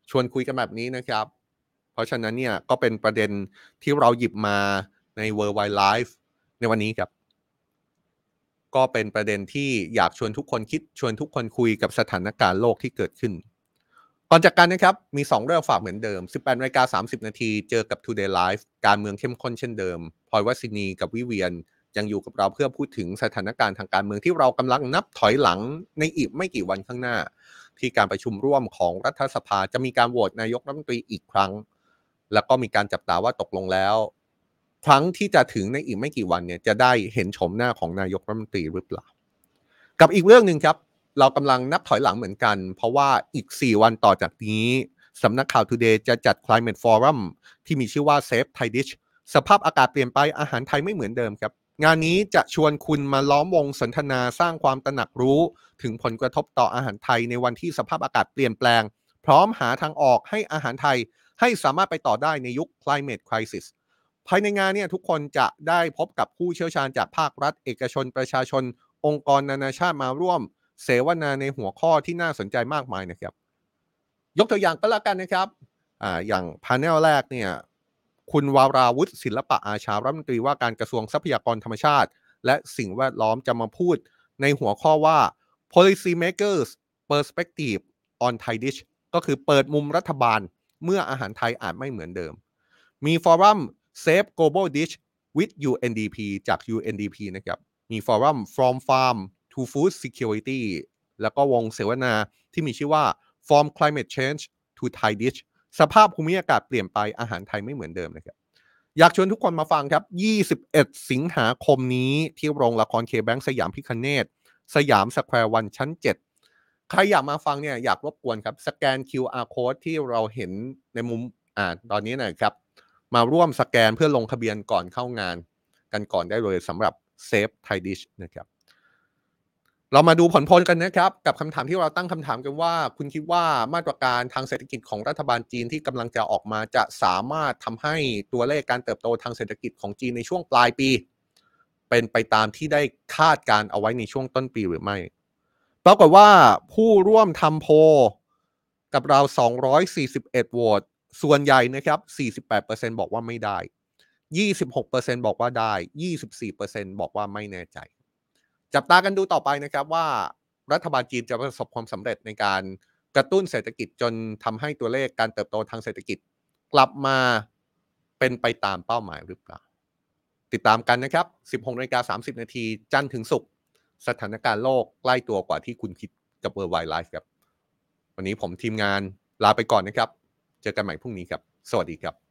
ชวนคุยกันแบบนี้นะครับ เพราะฉะนั้นเนี่ยก็เป็นประเด็นที่เราหยิบมาใน World Wide Life ในวันนี้ครับ ก็เป็นประเด็นที่อยากชวนทุกคนคิดชวนทุกคนคุยกับสถานการณ์โลกที่เกิดขึ้น ก่อนจากกันนะครับ มี 2 เรื่องฝากเหมือนเดิม 18นาฬิกา30 นาที เจอกับ Today Live การเมืองเข้มข้นเช่นเดิมพลอยวัสินีกับวิเวียน ยังอยู่กับเราเพื่อพูดถึงสถานการณ์ทางการเมืองที่เรากำลังนับถอยหลังในอีกไม่กี่วันข้างหน้า ที่การประชุมร่วมของรัฐสภาจะมีการโหวตนายกรัฐมนตรีอีกครั้ง แล้วก็มีการจับตาว่าตกลงแล้ว ครั้งที่จะถึงในอีกไม่กี่วันเนี่ยจะได้เห็นชมหน้าของนายกรัฐมนตรีหรือเปล่า กับอีกเรื่องหนึ่งครับ เรากำลังนับถอยหลังเหมือนกัน เพราะว่าอีก 4 วันต่อจากนี้สำนักข่าว Today จะจัด Climate Forum ที่มีชื่อว่า Safe Thai Dish สภาพอากาศเปลี่ยนไปอาหารไทยไม่เหมือนเดิมครับ งานนี้จะชวนคุณมาล้อมวงสนทนาสร้างความตระหนักรู้ ถึงผลกระทบต่ออาหารไทยในวันที่สภาพอากาศเปลี่ยนแปลง พร้อมหาทางออกให้อาหารไทย ให้สามารถไปต่อได้ในยุค climate crisis ภายในงานเนี่ยทุกคนจะได้พบกับผู้เชี่ยวชาญจากภาครัฐ เอกชนประชาชน องค์กรนานาชาติมาร่วม เสวนาในหัวข้อที่น่าสนใจมากมายนะครับ ยกตัวอย่างก็แล้วกันนะครับอ่าอย่างพาเนลแรกเนี่ยคุณวาราวุฒิศิลปะอาชารัฐมนตรีว่าการกระทรวงทรัพยากรธรรมชาติ และสิ่งแวดล้อมจะมาพูดในหัวข้อว่า policy makers perspective on Thai dish ก็คือเปิดมุมรัฐบาลเมื่ออาหารไทยอาจไม่เหมือนเดิม มีฟอรัม Save Global Dish with UNDP จาก UNDP นะครับ มีฟอรัม From Farm to Food Security แล้วก็วงเสวนาที่มีชื่อว่า From Climate Change to Thai Dish สภาพภูมิอากาศเปลี่ยนไปอาหารไทยไม่เหมือนเดิมนะครับอยากชวนทุกคนมาฟังครับ 21 สิงหาคมนี้ที่โรงละครเคแบงก์สยามพิฆเนศสยามสแควร์วันชั้น 7 ใครอยากมาฟังเนี่ยอยากรบกวนครับ สแกน QR code ที่เราเห็นในมุมอ่าตอนนี้นะครับ มาร่วมสแกนเพื่อลงทะเบียนก่อนเข้างาน กันก่อนได้เลยสำหรับ Safe Thai Dish นะครับ เรามาดูผลพลกันนะครับ กับคำถามที่เราตั้งคำถามกันว่า คุณคิดว่ามาตรการทางเศรษฐกิจของรัฐบาลจีนที่กำลังจะออกมาจะสามารถทำให้ตัวเลขการเติบโตทางเศรษฐกิจของจีนในช่วงปลายปี เป็นไปตามที่ได้คาดการเอาไว้ในช่วงต้นปีหรือไม่ปรากฏว่าผู้ร่วมทำโพลกับเรา 241โหวตส่วนใหญ่นะครับ 48%บอกว่าไม่ได้ 26%บอกว่าได้ 24%บอกว่าไม่แน่ใจ จับตากันดูต่อไปนะครับว่ารัฐบาลจีนจะประสบความสำเร็จในการกระตุ้นเศรษฐกิจจนทำให้ตัวเลขการเติบโตทางเศรษฐกิจ กลับมาเป็นไปตามเป้าหมายหรือเปล่า ติดตามกันนะครับ 16นาฬิกา30 นาทีจันทร์ถึงศุกร์สถานการณ์โลกใกล้ตัวกว่าที่คุณคิดกับ World Wide Life ครับ วันนี้ผมทีมงานลาไปก่อนนะครับ เจอกันใหม่พรุ่งนี้ครับ สวัสดีครับ